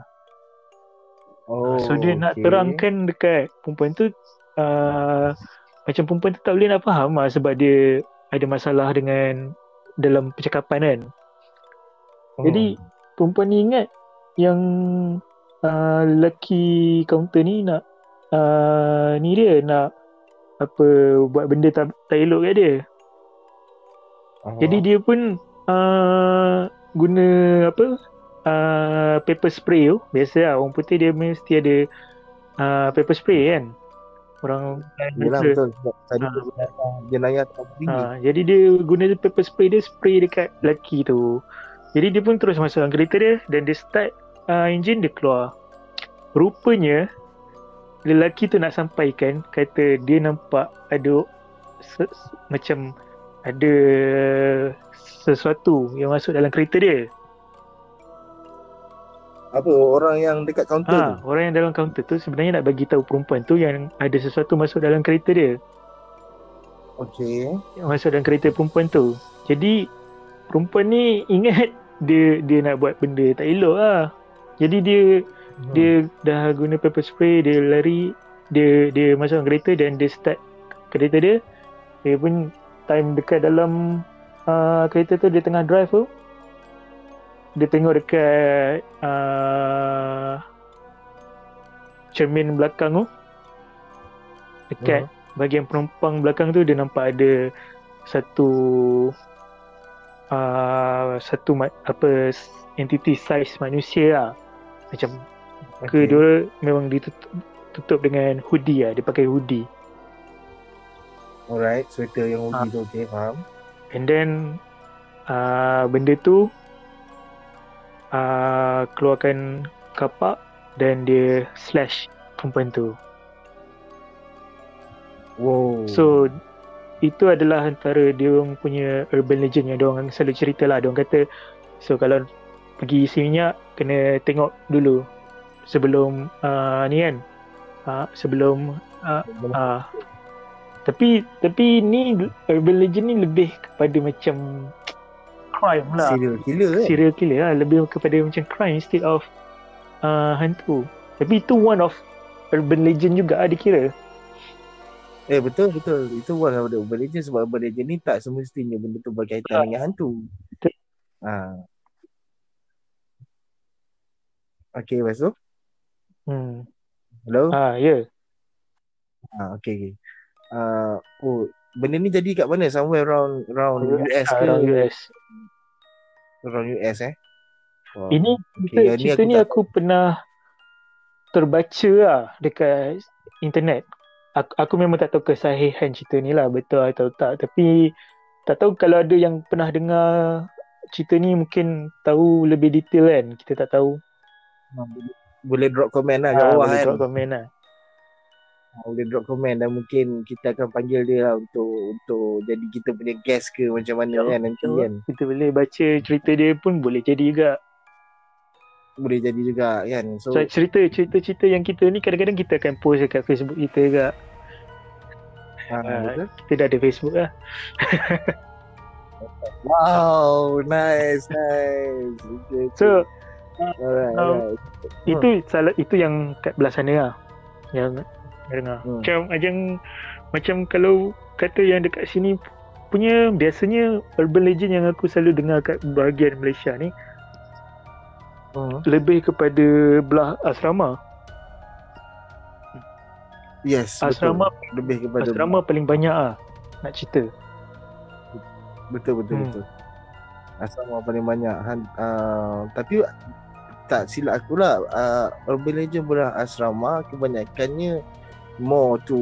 Speaker 2: Oh,
Speaker 3: So dia nak
Speaker 2: okay.
Speaker 3: terangkan dekat perempuan tu uh, macam perempuan tu tak boleh nak faham lah sebab dia ada masalah dengan dalam percakapan kan.
Speaker 2: Hmm.
Speaker 3: Jadi perempuan ni ingat yang uh, lelaki kaunter ni nak uh, ni dia nak apa buat benda tak, tak elok kat dia.
Speaker 2: Aha.
Speaker 3: Jadi dia pun uh, guna apa uh, paper spray tu. Biasa lah orang putih dia mesti ada uh, paper spray kan. Orang biasa.
Speaker 2: betul tadi
Speaker 3: Ah.
Speaker 2: dia tak tinggi.
Speaker 3: Ha, jadi dia guna paper spray dia spray dekat lelaki tu. Jadi dia pun terus masuk dalam kereta dia dan dia start uh, enjin dia keluar. Rupanya lelaki tu nak sampaikan kata dia nampak ada se- macam ada sesuatu yang masuk dalam kereta dia.
Speaker 2: Apa orang yang dekat kaunter
Speaker 3: Ha,
Speaker 2: tu?
Speaker 3: orang yang dalam kaunter tu sebenarnya nak bagi tahu perempuan tu yang ada sesuatu masuk dalam kereta dia.
Speaker 2: Okey.
Speaker 3: masuk dalam kereta perempuan tu. Jadi perempuan ni ingat dia dia nak buat benda tak elok lah. Jadi dia
Speaker 2: Hmm.
Speaker 3: dia dah guna pepper spray, dia lari, dia dia masuk dalam kereta dan dia start kereta dia. Dia pun time dekat dalam uh, kereta tu dia tengah drive tu. Dia tengok dekat uh, cermin belakang tu. Dekat bahagian penumpang belakang tu dia nampak ada satu uh, satu ma- apa entiti saiz manusia lah. Macam ke
Speaker 2: Okey.
Speaker 3: dia memang ditutup tutup dengan hoodie lah. Dia pakai hoodie.
Speaker 2: Alright, sweater yang hoodie tu okey, faham.
Speaker 3: And then uh, benda tu uh, keluarkan kapak dan dia slash perempuan tu.
Speaker 2: Wow.
Speaker 3: So itu adalah antara dia orang punya urban legend yang dia orang selalu cerita lah. Dia orang kata so kalau pergi isi minyak kena tengok dulu sebelum uh, ni kan. Uh, sebelum uh, uh, tapi tapi ni urban legend ni lebih kepada macam crime lah.
Speaker 2: serial killer kan?
Speaker 3: Serial killer lah lebih kepada macam crime instead of uh, hantu. Tapi itu one of urban legend juga lah dikira.
Speaker 2: Eh betul betul. Itu one of the urban legend sebab urban legend ni tak semestinya benda tu berkaitan
Speaker 3: Ah.
Speaker 2: dengan hantu.
Speaker 3: Betul.
Speaker 2: Ha. Okay, lepas tu?
Speaker 3: Hmm.
Speaker 2: Hello?
Speaker 3: Ah, ya.
Speaker 2: Ha, okay, okay. Uh, oh, benda ni jadi kat mana? Somewhere around around US
Speaker 3: Ah,
Speaker 2: ke?
Speaker 3: orang US.
Speaker 2: Around US eh? Wow.
Speaker 3: Ini
Speaker 2: Okay,
Speaker 3: cerita,
Speaker 2: ni aku
Speaker 3: ni
Speaker 2: tak-
Speaker 3: aku pernah terbaca lah dekat internet. Aku, aku memang tak tahu kesahihan cerita ni lah betul atau tak. Tapi tak tahu kalau ada yang pernah dengar cerita ni mungkin tahu lebih detail kan. Kita tak tahu.
Speaker 2: boleh drop komen lah kat
Speaker 3: Ah,
Speaker 2: bawah
Speaker 3: boleh
Speaker 2: kan?
Speaker 3: drop komen lah.
Speaker 2: Ah, boleh drop komen dan mungkin kita akan panggil dia lah untuk untuk jadi kita punya guest ke macam mana
Speaker 3: Ya,
Speaker 2: kan nanti
Speaker 3: betul.
Speaker 2: kan
Speaker 3: Kita boleh baca cerita dia pun boleh jadi juga.
Speaker 2: boleh jadi juga kan so
Speaker 3: So, cerita cerita-cerita yang kita ni kadang-kadang kita akan post dekat Facebook kita juga.
Speaker 2: Ah, betul
Speaker 3: Kita dah ada Facebook lah.
Speaker 2: wow nice nice okay, okay.
Speaker 3: So
Speaker 2: alright,
Speaker 3: um,
Speaker 2: alright.
Speaker 3: itu salah itu yang kat belah sana lah. Yang dengar.
Speaker 2: Hmm.
Speaker 3: Macam macam macam kalau kata yang dekat sini punya biasanya urban legend yang aku selalu dengar kat bahagian Malaysia ni
Speaker 2: Hmm.
Speaker 3: lebih kepada belah asrama.
Speaker 2: yes
Speaker 3: Asrama
Speaker 2: betul. lebih kepada
Speaker 3: asrama paling banyak ah nak cerita.
Speaker 2: betul betul
Speaker 3: Hmm.
Speaker 2: betul asrama paling banyak Han, uh, tapi tak silap aku lah uh, urban legend belah asrama kebanyakannya more to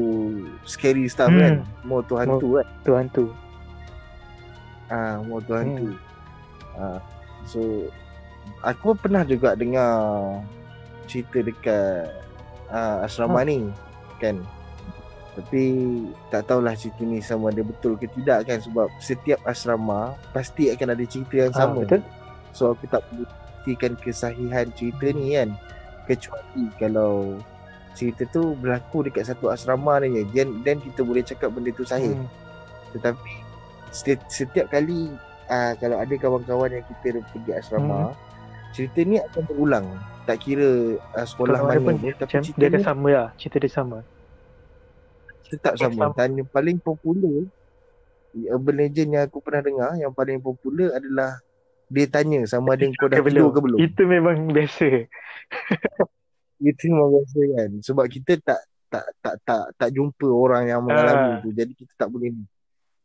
Speaker 2: scary stuff
Speaker 3: Hmm.
Speaker 2: kan more to hantu kan
Speaker 3: Tu hantu.
Speaker 2: Ah, more to hantu.
Speaker 3: Hmm.
Speaker 2: Ah, so aku pernah juga dengar cerita dekat ah, asrama ni kan. Tapi tak tahulah cerita ni sama ada betul ke tidak kan sebab setiap asrama pasti akan ada cerita yang
Speaker 3: Ah,
Speaker 2: sama.
Speaker 3: betul?
Speaker 2: So aku tak boleh pastikan kesahihan cerita ni kan. Kecuali kalau cerita tu berlaku dekat satu asrama ni. Dan, dan kita boleh cakap benda tu sahih.
Speaker 3: Hmm.
Speaker 2: Tetapi setiap, setiap kali uh, kalau ada kawan-kawan yang kita pergi asrama, cerita ni akan berulang. Tak kira uh, sekolah
Speaker 3: Kalau
Speaker 2: mana
Speaker 3: pun dia,
Speaker 2: tapi cerita
Speaker 3: dia akan
Speaker 2: ni
Speaker 3: sama lah. Cerita dia sama.
Speaker 2: tetap sama.
Speaker 3: sama.
Speaker 2: Dan yang paling popular urban legend yang aku pernah dengar, yang paling popular adalah dia tanya sama ada kau dah tidur ke belum.
Speaker 3: Itu memang biasa.
Speaker 2: Itu memang biasa kan. Sebab kita tak tak tak tak tak jumpa orang yang mengalami
Speaker 3: Ah.
Speaker 2: tu. Jadi kita tak boleh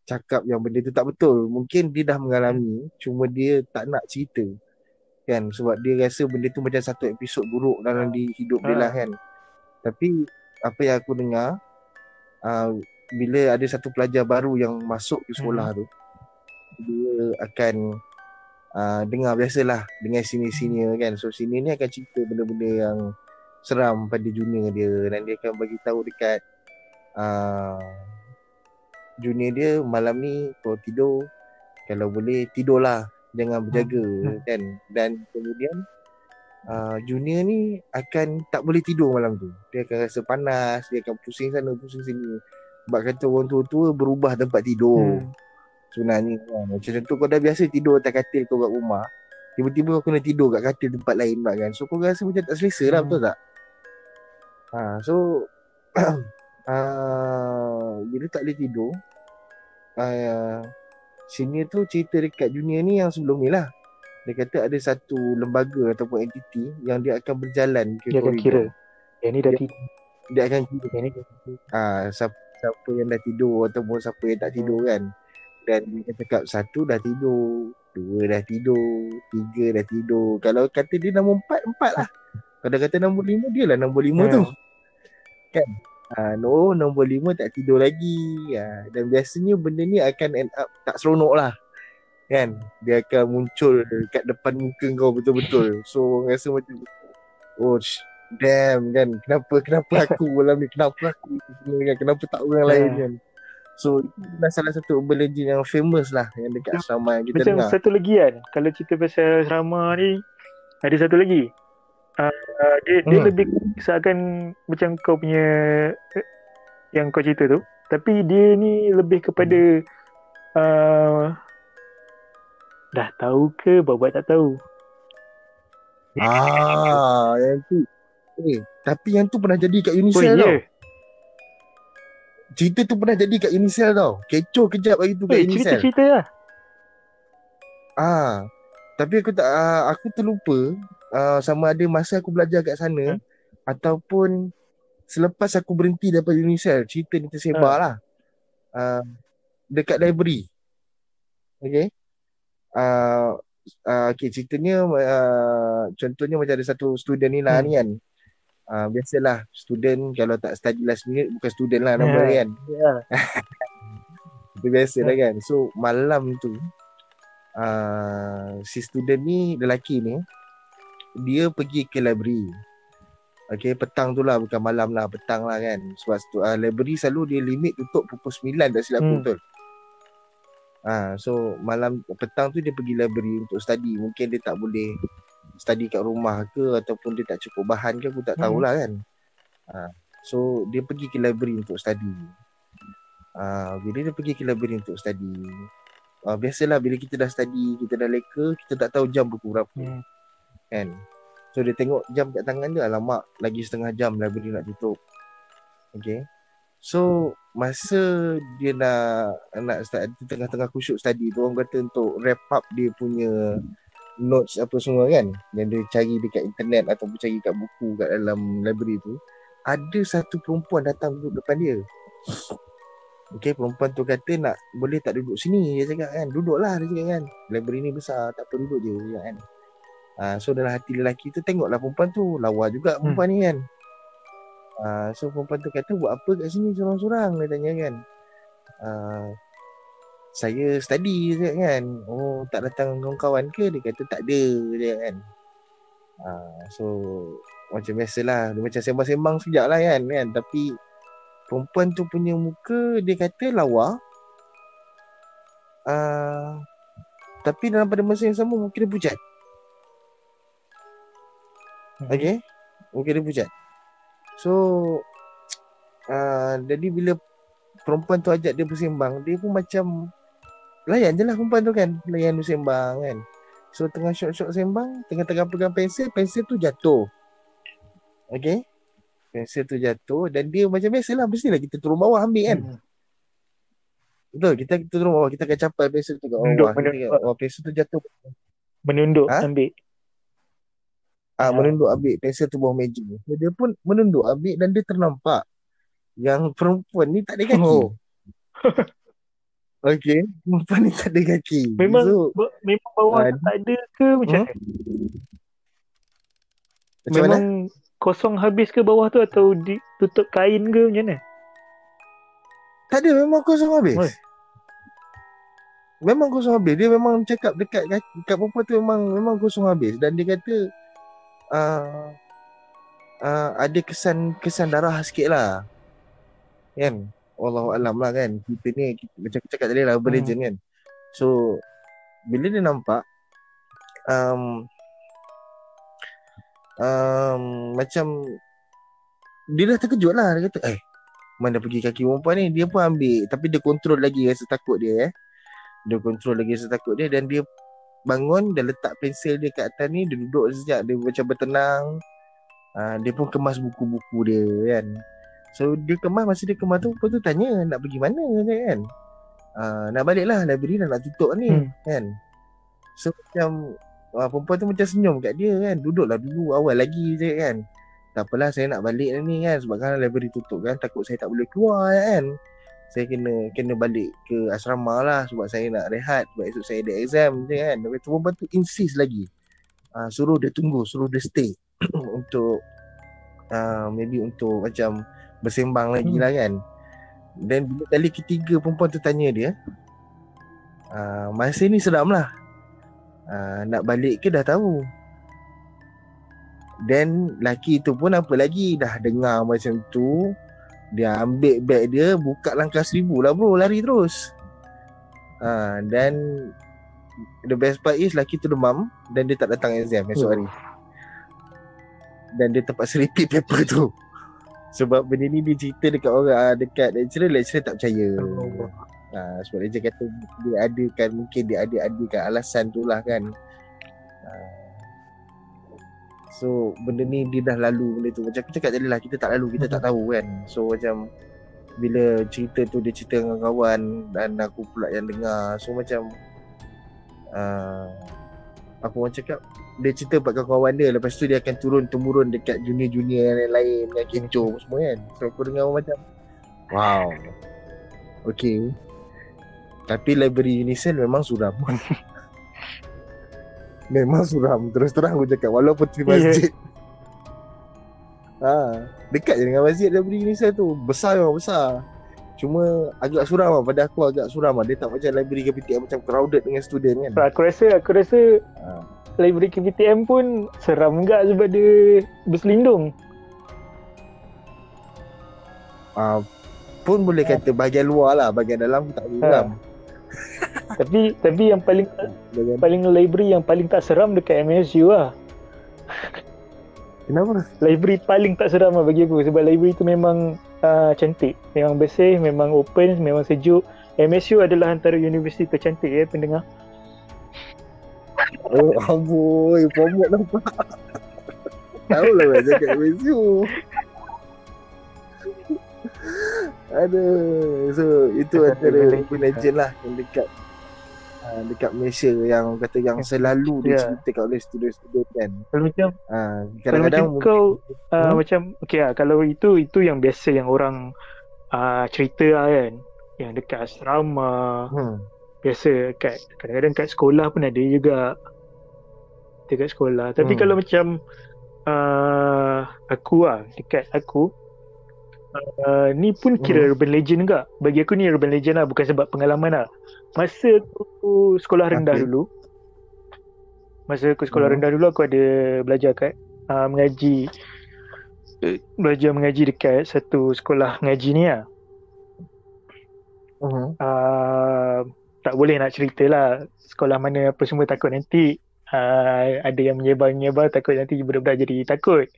Speaker 2: cakap yang benda tu tak betul. Mungkin dia dah mengalami, cuma dia tak nak cerita. Kan sebab dia rasa benda tu macam satu episod buruk dalam di hidup dia
Speaker 3: Ah.
Speaker 2: lah kan. Tapi apa yang aku dengar uh, bila ada satu pelajar baru yang masuk ke sekolah tu dia akan uh, dengar biasalah dengan senior-senior kan. So senior ni akan cerita benda-benda yang seram pada junior dia dan dia akan bagi tahu dekat uh, junior dia malam ni kalau tidur kalau boleh tidurlah jangan berjaga
Speaker 3: Hmm.
Speaker 2: kan dan kemudian uh, junior ni akan tak boleh tidur malam tu dia akan rasa panas dia akan pusing sana pusing sini sebab kata orang tua-tua berubah tempat tidur
Speaker 3: Hmm.
Speaker 2: sebenarnya kan. Macam tu kau dah biasa tidur atas katil kau kat rumah Tiba-tiba kau kena tidur kat katil tempat lain pula kan So kau rasa macam tak selesa lah
Speaker 3: Hmm.
Speaker 2: betul tak? Ha, so uh, Bila tak boleh tidur uh, Senior tu cerita dekat junior ni yang sebelum ni lah Dia kata ada satu lembaga ataupun entiti Yang dia akan berjalan ke
Speaker 3: Dia akan kira. Yang ni dah
Speaker 2: Dia-
Speaker 3: tidur.
Speaker 2: Dia akan kira
Speaker 3: Yang ni
Speaker 2: ah siapa, siapa yang dah tidur ataupun siapa yang tak tidur kan. Dan dia cakap satu dah tidur, dua dah tidur, tiga dah tidur. Kalau kata dia nombor empat, empat lah. Kalau kata nombor lima, dia lah nombor lima
Speaker 3: Hmm.
Speaker 2: tu. Kan? Ah, no, nombor lima tak tidur lagi. Ah, dan biasanya benda ni akan end up tak seronok lah. Kan? Dia akan muncul kat depan muka kau betul-betul. So, orang rasa macam, oh, sh- damn kan. Kenapa kenapa aku malam ni? Kenapa aku kan? Kenapa tak orang lain
Speaker 3: Ah.
Speaker 2: kan? So, itu adalah salah satu urban legend yang famous lah yang dekat asrama yang kita
Speaker 3: Macam
Speaker 2: dengar.
Speaker 3: satu lagi kan. Kalau cerita pasal asrama ni. Ada satu lagi. Uh, dia, dia
Speaker 2: Hmm.
Speaker 3: lebih seakan macam kau punya. Yang kau cerita tu. Tapi dia ni lebih kepada. Uh, dah tahu ke buat-buat tak tahu.
Speaker 2: Ah, yang tu. Eh, tapi yang tu pernah jadi kat
Speaker 3: Oh
Speaker 2: Unicell tau.
Speaker 3: ya.
Speaker 2: Cerita tu pernah jadi kat Unicell tau. Kecoh kejap hari tu kat
Speaker 3: Eh,
Speaker 2: Unicell.
Speaker 3: cerita-cerita lah.
Speaker 2: Ah, tapi aku tak uh, aku terlupa uh, sama ada masa aku belajar kat sana
Speaker 3: Hmm.
Speaker 2: ataupun selepas aku berhenti daripada Unicell, cerita ni tersebar
Speaker 3: Hmm.
Speaker 2: lah. Uh, dekat library. Okay. Uh, uh, okay, ceritanya uh, contohnya macam ada satu student ni lah
Speaker 3: Hmm.
Speaker 2: ni kan. Uh, biasalah student kalau tak study last minute bukan student lah nama
Speaker 3: Ya.
Speaker 2: dia kan.
Speaker 3: Ya.
Speaker 2: Itu biasa lah kan. So malam tu uh, si student ni lelaki ni dia pergi ke library. Okay, petang tu lah bukan malam lah, petang lah kan. Sebab tu, uh, library selalu dia limit tutup pukul 9 tak silap
Speaker 3: Hmm.
Speaker 2: betul. Ah, so malam petang tu dia pergi library untuk study. Mungkin dia tak boleh study kat rumah ke ataupun dia tak cukup bahan ke aku tak
Speaker 3: Hmm.
Speaker 2: tahulah kan. Ah, so dia pergi ke library untuk study. Ah, bila dia pergi ke library untuk study. Ah, biasalah bila kita dah study, kita dah leka, kita tak tahu jam pukul berapa
Speaker 3: Hmm.
Speaker 2: kan. So dia tengok jam kat tangan dia alamak lagi setengah jam library nak tutup. Okay. So masa dia nak nak start tengah-tengah khusyuk study tu orang kata untuk wrap up dia punya notes apa semua kan yang dia cari dekat internet ataupun cari kat buku kat dalam library tu ada satu perempuan datang duduk depan dia. Okay, perempuan tu kata nak boleh tak duduk sini dia cakap kan. Duduklah dia cakap kan. Library ni besar, tak apa duduk je dia cakap kan. Ah, so dalam hati lelaki tu tengoklah perempuan tu lawa juga perempuan ni kan. Ah, so perempuan tu kata buat apa kat sini sorang-sorang dia tanya kan. Ah, saya study dia cakap kan. Oh tak datang kawan-kawan ke? Dia kata tak ada dia kan. Ah, so macam biasalah dia macam sembang-sembang sekejap lah kan, kan. Tapi perempuan tu punya muka dia kata lawa. Ah, tapi dalam pada masa yang sama muka dia pucat.
Speaker 3: Hmm.
Speaker 2: Okay Muka dia pucat So uh, Jadi bila Perempuan tu ajak dia bersembang Dia pun macam Layan je lah perempuan tu kan Layan bersembang kan So tengah syok-syok sembang Tengah-tengah pegang pensel Pensel tu jatuh Okay Pensel tu jatuh Dan dia macam biasalah Mestilah kita turun bawah ambil kan
Speaker 3: Hmm.
Speaker 2: Betul kita, kita turun bawah Kita akan capai pensel tu kat bawah Kita
Speaker 3: menunduk.
Speaker 2: Oh pensel tu jatuh
Speaker 3: Menunduk
Speaker 2: Ha?
Speaker 3: ambil.
Speaker 2: Ah,
Speaker 3: Ya.
Speaker 2: menunduk ambil pensel tu bawah meja. So, dia pun menunduk ambil dan dia ternampak yang perempuan ni tak ada kaki.
Speaker 3: Oh.
Speaker 2: Okey, perempuan ni tak ada kaki.
Speaker 3: Memang
Speaker 2: so,
Speaker 3: ba- memang bawah
Speaker 2: Ah,
Speaker 3: tu tak ada ke macam
Speaker 2: Hmm?
Speaker 3: mana?
Speaker 2: macam
Speaker 3: Memang
Speaker 2: mana?
Speaker 3: Kosong habis ke bawah tu atau ditutup kain ke macam mana?
Speaker 2: Tak ada, memang kosong habis.
Speaker 3: Oi.
Speaker 2: Memang kosong habis. Dia memang cakap dekat dekat perempuan tu memang memang kosong habis dan dia kata uh, uh, ada kesan kesan darah sikit lah. Kan? Wallahu alam lah kan. Kita ni kita, macam aku cakap tadi lah
Speaker 3: Hmm.
Speaker 2: legend kan. So bila dia nampak um, um, macam dia dah terkejut lah. Dia kata eh mana pergi kaki perempuan ni. Dia pun ambil. Tapi dia kontrol lagi rasa takut dia eh. Dia kontrol lagi rasa takut dia dan dia bangun dan letak pensel dia kat atas ni. Dia duduk sekejap dia macam bertenang. Uh, dia pun kemas buku-buku dia kan. So dia kemas masa dia kemas tu lepas tu tanya nak pergi mana kan? Uh, nak balik lah library dah nak tutup ni
Speaker 3: Hmm.
Speaker 2: kan. So macam uh, perempuan tu macam senyum kat dia kan. Duduklah dulu awal lagi je kan. Tak apalah saya nak balik ni kan. Sebab kan library tutup kan takut saya tak boleh keluar kan. Saya kena kena balik ke asrama lah sebab saya nak rehat sebab esok saya ada exam je kan. Tapi tu perempuan tu insist lagi. Uh, suruh dia tunggu suruh dia stay untuk uh, maybe untuk macam bersembang lagi
Speaker 3: Hmm.
Speaker 2: lah kan. Dan bila kali ketiga perempuan tu tanya dia uh, masa ni seram lah uh, nak balik ke dah tahu. Dan laki tu pun apa lagi dah dengar macam tu dia ambil beg dia buka langkah seribu lah bro lari terus. Dan the best part is laki tu demam dan dia tak datang exam esok hari. Dan dia terpaksa repeat paper tu. Sebab benda ni dia cerita dekat orang ah, dekat lecturer lecturer tak percaya.
Speaker 3: Oh.
Speaker 2: Ha, sebab lecturer kata dia adakan mungkin dia ada adakan alasan tu lah kan. Ha, So benda ni dia dah lalu benda tu. Macam aku cakap tadi lah kita tak lalu kita tak tahu kan. So macam bila cerita tu dia cerita dengan kawan Dan aku pula yang dengar. So macam uh, Apa orang cakap? Dia cerita kat kawan dia. Lepas tu dia akan turun-temurun dekat junior-junior yang lain Yang kecoh semua kan. So aku dengar macam Wow. Okay Tapi library Unisel memang suram. Memang suram. Terus terang aku cakap Walaupun di masjid. Ha, Dekat je dengan masjid library Unisel tu. Besar memang besar. Cuma agak suram lah. Pada aku agak suram lah. Dia tak macam library KPTM Macam crowded dengan student kan.
Speaker 3: Aku rasa aku rasa
Speaker 2: ha.
Speaker 3: library KPTM pun seram juga sebab dia berselindung.
Speaker 2: uh, pun boleh kata bahagian luar lah, bahagian dalam tak seram.
Speaker 3: Tapi tapi yang paling
Speaker 2: Bahagian,
Speaker 3: paling library yang paling tak seram dekat MSU lah.
Speaker 2: kenapa?
Speaker 3: Library paling tak seram lah bagi aku sebab library tu memang uh, cantik. Memang bersih, memang open, memang sejuk. MSU adalah antara universiti tercantik ya pendengar.
Speaker 2: Oh amboi, promote nampak. Tahu lah kan cakap MSU. Aduh, so itu antara open legend lah yang dekat uh, dekat Malaysia yang kata yang selalu
Speaker 3: Ya.
Speaker 2: diceritakan oleh student-student kan.
Speaker 3: Kalau macam
Speaker 2: Uh,
Speaker 3: kalau
Speaker 2: kadang-kadang
Speaker 3: macam kau uh,
Speaker 2: Hmm?
Speaker 3: macam okey lah kalau itu itu yang biasa yang orang uh, cerita lah kan. Yang dekat asrama,
Speaker 2: hmm,
Speaker 3: biasa kat kadang-kadang kat sekolah pun ada juga. Dekat sekolah. Tapi
Speaker 2: Hmm.
Speaker 3: kalau macam uh, aku lah dekat aku uh, ni pun kira
Speaker 2: Hmm.
Speaker 3: urban legend juga. Bagi aku ni urban legend lah bukan sebab pengalaman lah. Masa aku sekolah rendah
Speaker 2: Okay.
Speaker 3: dulu masa aku sekolah
Speaker 2: Hmm.
Speaker 3: rendah dulu aku ada belajar kat uh, mengaji eh, belajar mengaji dekat satu sekolah mengaji ni lah.
Speaker 2: hmm,
Speaker 3: uh, tak boleh nak cerita lah sekolah mana apa semua takut nanti uh, ada yang menyebar-menyebar takut nanti budak-budak jadi takut.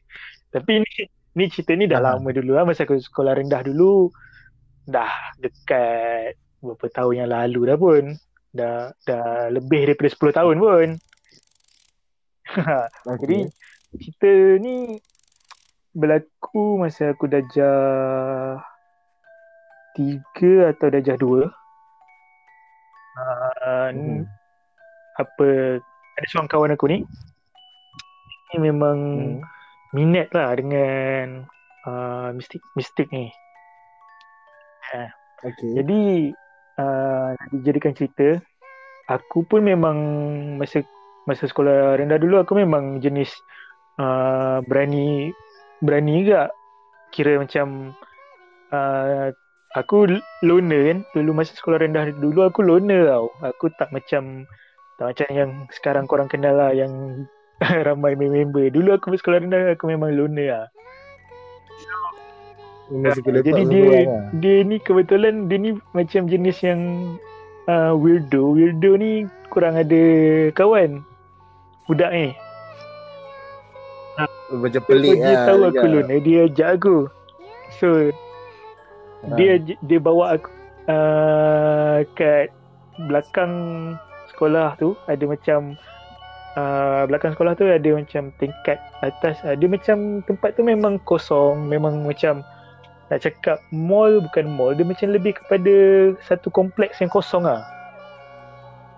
Speaker 3: Tapi ni ni cerita ni dah
Speaker 2: Ah.
Speaker 3: lama dulu lah masa aku sekolah rendah dulu dah dekat berapa tahun yang lalu dah pun. Dah dah lebih daripada 10 tahun pun.
Speaker 2: okay.
Speaker 3: Jadi cerita ni berlaku masa aku darjah tiga atau darjah dua. Uh,
Speaker 2: hmm.
Speaker 3: apa ada seorang kawan aku ni ni memang
Speaker 2: Hmm.
Speaker 3: Minat lah dengan uh, mistik mistik ni.
Speaker 2: Okay.
Speaker 3: Jadi uh, dijadikan cerita, aku pun memang masa masa sekolah rendah dulu aku memang jenis uh, berani berani juga. Kira macam uh, aku loner kan. Dulu masa sekolah rendah dulu aku loner tau. Aku tak macam tak macam yang sekarang korang kenal lah yang ramai member. Dulu aku sekolah rendah aku memang loner lah.
Speaker 2: Lepak
Speaker 3: Jadi dia
Speaker 2: lah.
Speaker 3: dia ni kebetulan dia ni macam jenis yang uh, weirdo. Weirdo ni kurang ada kawan. Budak ni.
Speaker 2: Macam
Speaker 3: So,
Speaker 2: pelik
Speaker 3: dia
Speaker 2: lah.
Speaker 3: tahu aku
Speaker 2: juga.
Speaker 3: loner, dia ajak aku. So
Speaker 2: Ha.
Speaker 3: dia dia bawa aku uh, kat belakang sekolah tu ada macam uh, belakang sekolah tu ada macam tingkat atas ada macam tempat tu memang kosong memang macam nak cakap mall bukan mall dia macam lebih kepada satu kompleks yang kosong ah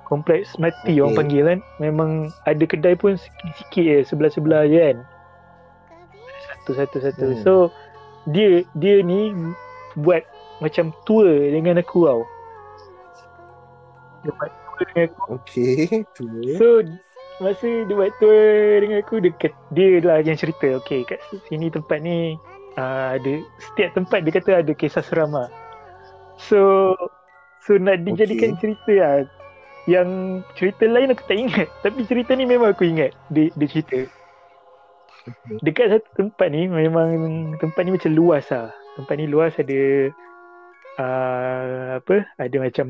Speaker 3: kompleks mati
Speaker 2: Okey.
Speaker 3: orang panggil kan memang ada kedai pun sikit-sikit je sebelah-sebelah je kan satu-satu-satu
Speaker 2: Hmm.
Speaker 3: so dia dia ni buat macam tour dengan aku tau dia buat tour dengan aku
Speaker 2: Okay. Tu.
Speaker 3: So masa dia buat tour dengan aku dekat dia lah yang cerita okay kat sini tempat ni uh, ada setiap tempat dia kata ada kisah seram lah. So so nak dijadikan cerita lah. Yang cerita lain aku tak ingat tapi cerita ni memang aku ingat dia, dia cerita. Dekat satu tempat ni memang tempat ni macam luas lah. Tempat ni luas ada uh, apa ada macam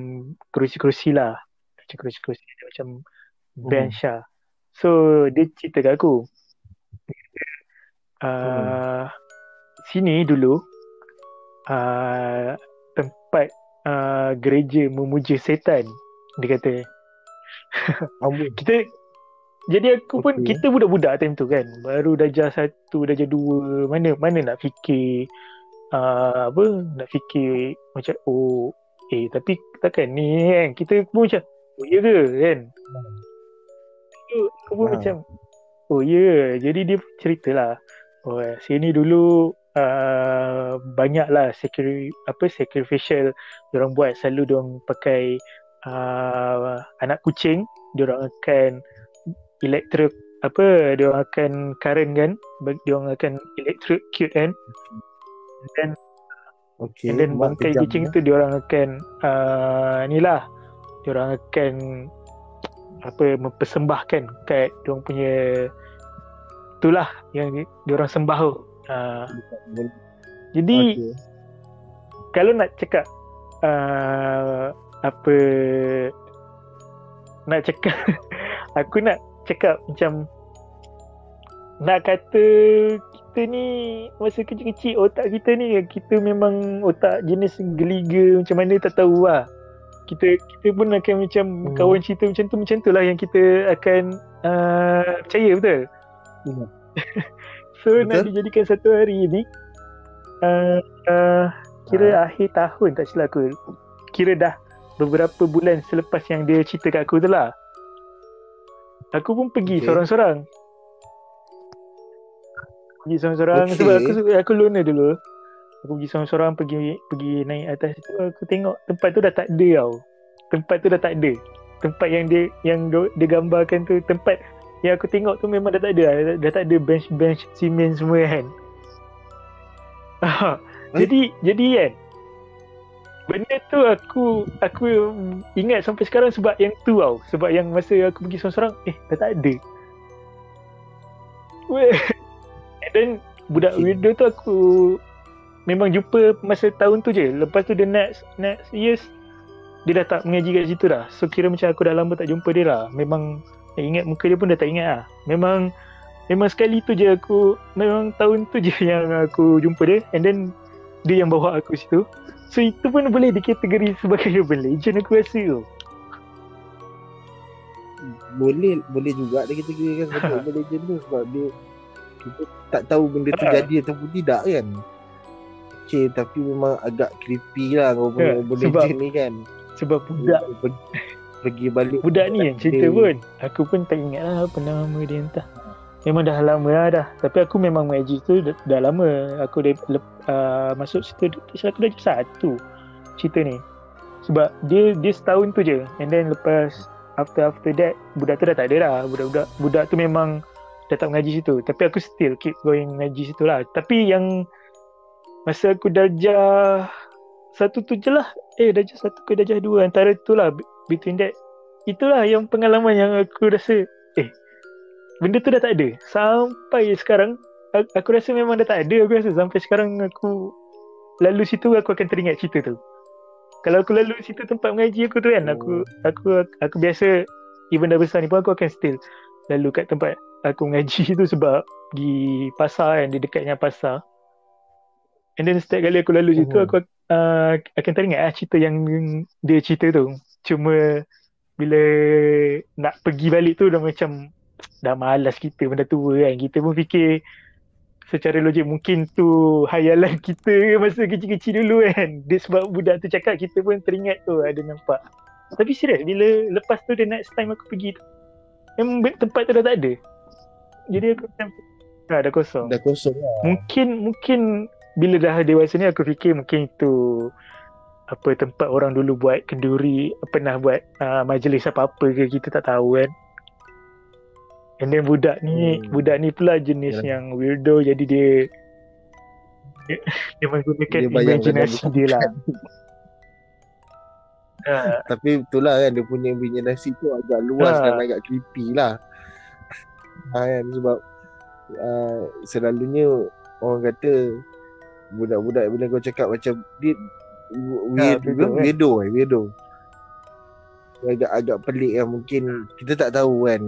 Speaker 3: kerusi-kerusi lah. Macam kerusi-kerusi ada macam bench lah. So dia cerita kat aku. Uh, Sini dulu uh, tempat uh, gereja memuja setan dia kata. Kita jadi aku pun
Speaker 2: Okey.
Speaker 3: kita budak-budak time tu kan. Baru darjah satu, darjah dua. Mana mana nak fikir uh, apa nak fikir macam oh eh tapi takkan ni kan kita pun macam oh ya ke kan. So, aku pun
Speaker 2: Ha.
Speaker 3: macam oh ya ke? jadi dia ceritalah oh sini dulu uh, banyaklah security apa sacrificial orang buat selalu dia orang pakai uh, anak kucing dia orang akan electric apa dia orang akan current kan dia orang akan electrocute kan and then
Speaker 2: Okay.
Speaker 3: And then bangkai kucing
Speaker 2: eh.
Speaker 3: tu dia orang akan uh, ni lah dia orang akan apa mempersembahkan kat dia orang punya itulah yang di- dia orang sembah tu. Uh, jadi
Speaker 2: Okay.
Speaker 3: kalau nak cakap uh, apa nak cakap aku nak cakap macam nak kata kita ni masa kecil-kecil otak kita ni kita memang otak jenis geliga macam mana tak tahu lah kita kita pun akan macam
Speaker 2: Hmm.
Speaker 3: kawan cerita macam tu macam tu lah yang kita akan uh, percaya betul
Speaker 2: Hmm.
Speaker 3: so nak
Speaker 2: Betul.
Speaker 3: dijadikan satu hari ni uh, uh, kira
Speaker 2: Ah.
Speaker 3: akhir tahun tak silap aku kira dah beberapa bulan selepas yang dia cerita kat aku tu lah aku pun pergi
Speaker 2: Okay.
Speaker 3: seorang-seorang pergi seorang-seorang
Speaker 2: Okay.
Speaker 3: sebab aku aku loner dulu aku pergi seorang-seorang pergi pergi naik atas tu aku tengok tempat tu dah tak ada tau. Tempat tu dah tak ada. Tempat yang dia yang dia gambarkan tu tempat yang aku tengok tu memang dah tak ada dah, dah tak ada bench-bench simen semua kan. Ah,
Speaker 2: Eh?
Speaker 3: jadi jadi kan benda tu aku aku ingat sampai sekarang sebab yang tu tau. Sebab yang masa aku pergi seorang-seorang eh dah tak ada. Weh. And then budak weirdo tu aku memang jumpa masa tahun tu je. Lepas tu the next next years dia dah tak mengaji kat situ dah. So kira macam aku dah lama tak jumpa dia lah. Memang eh, ingat muka dia pun dah tak ingat lah. Memang memang sekali tu je aku memang tahun tu je yang aku jumpa dia. And then dia yang bawa aku situ. So itu pun boleh dikategori sebagai urban legend aku rasa tu.
Speaker 2: Boleh boleh juga dia kita kira kan sebagai urban legend tu sebab dia kita tak tahu benda tu
Speaker 3: Ha.
Speaker 2: jadi ataupun tidak kan okay tapi memang agak creepy lah kau punya
Speaker 3: Ya,
Speaker 2: urban
Speaker 3: sebab-
Speaker 2: ni kan.
Speaker 3: sebab budak
Speaker 2: pergi, balik
Speaker 3: budak ni yang cerita
Speaker 2: Dia-
Speaker 3: pun. Aku pun tak ingat lah apa nama dia entah. Memang dah lama lah dah. Tapi aku memang mengaji tu dah, dah lama. Aku dah lep, uh, masuk situ aku dah satu cerita ni. Sebab dia dia setahun tu je. And then lepas after after that budak tu dah tak ada dah. Budak-budak budak tu memang dah tak mengaji situ. Tapi aku still keep going mengaji situ lah. Tapi yang masa aku darjah satu tu je lah. Eh darjah satu ke darjah dua antara tu lah be- between that. Itulah yang pengalaman yang aku rasa eh benda tu dah tak ada. Sampai sekarang aku rasa memang dah tak ada aku rasa. Sampai sekarang aku lalu situ aku akan teringat cerita tu. Kalau aku lalu situ tempat mengaji aku tu kan aku aku aku biasa even dah besar ni pun aku akan still lalu kat tempat aku mengaji tu sebab di pasar kan di dekatnya pasar and then setiap kali aku lalu situ
Speaker 2: Mhm.
Speaker 3: aku uh, akan teringat lah cerita yang dia cerita tu. Cuma bila nak pergi balik tu dah macam dah malas kita benda tua kan. Kita pun fikir secara logik mungkin tu hayalan kita masa kecil-kecil dulu kan. Dia sebab budak tu cakap kita pun teringat tu ada nampak. Tapi serius bila lepas tu the next time aku pergi tu memang tempat tu dah tak ada. Jadi aku macam dah, dah kosong.
Speaker 2: Dah kosong lah.
Speaker 3: Mungkin mungkin bila dah dewasa ni aku fikir mungkin itu apa tempat orang dulu buat kenduri pernah buat uh, majlis apa-apa ke kita tak tahu kan and then budak ni
Speaker 2: Hmm.
Speaker 3: budak ni pula jenis
Speaker 2: Yalah.
Speaker 3: yang weirdo jadi dia dia, dia menggunakan
Speaker 2: Dia
Speaker 3: imajinasi
Speaker 2: dia
Speaker 3: lah Ah,
Speaker 2: tapi itulah kan dia punya imaginasi tu agak luas
Speaker 3: Ha.
Speaker 2: dan agak creepy lah ha, kan sebab uh, selalunya orang kata budak-budak bila kau cakap macam dia weird
Speaker 3: betul,
Speaker 2: juga
Speaker 3: kan?
Speaker 2: weirdo eh weirdo. Agak agak pelik kan mungkin kita tak tahu kan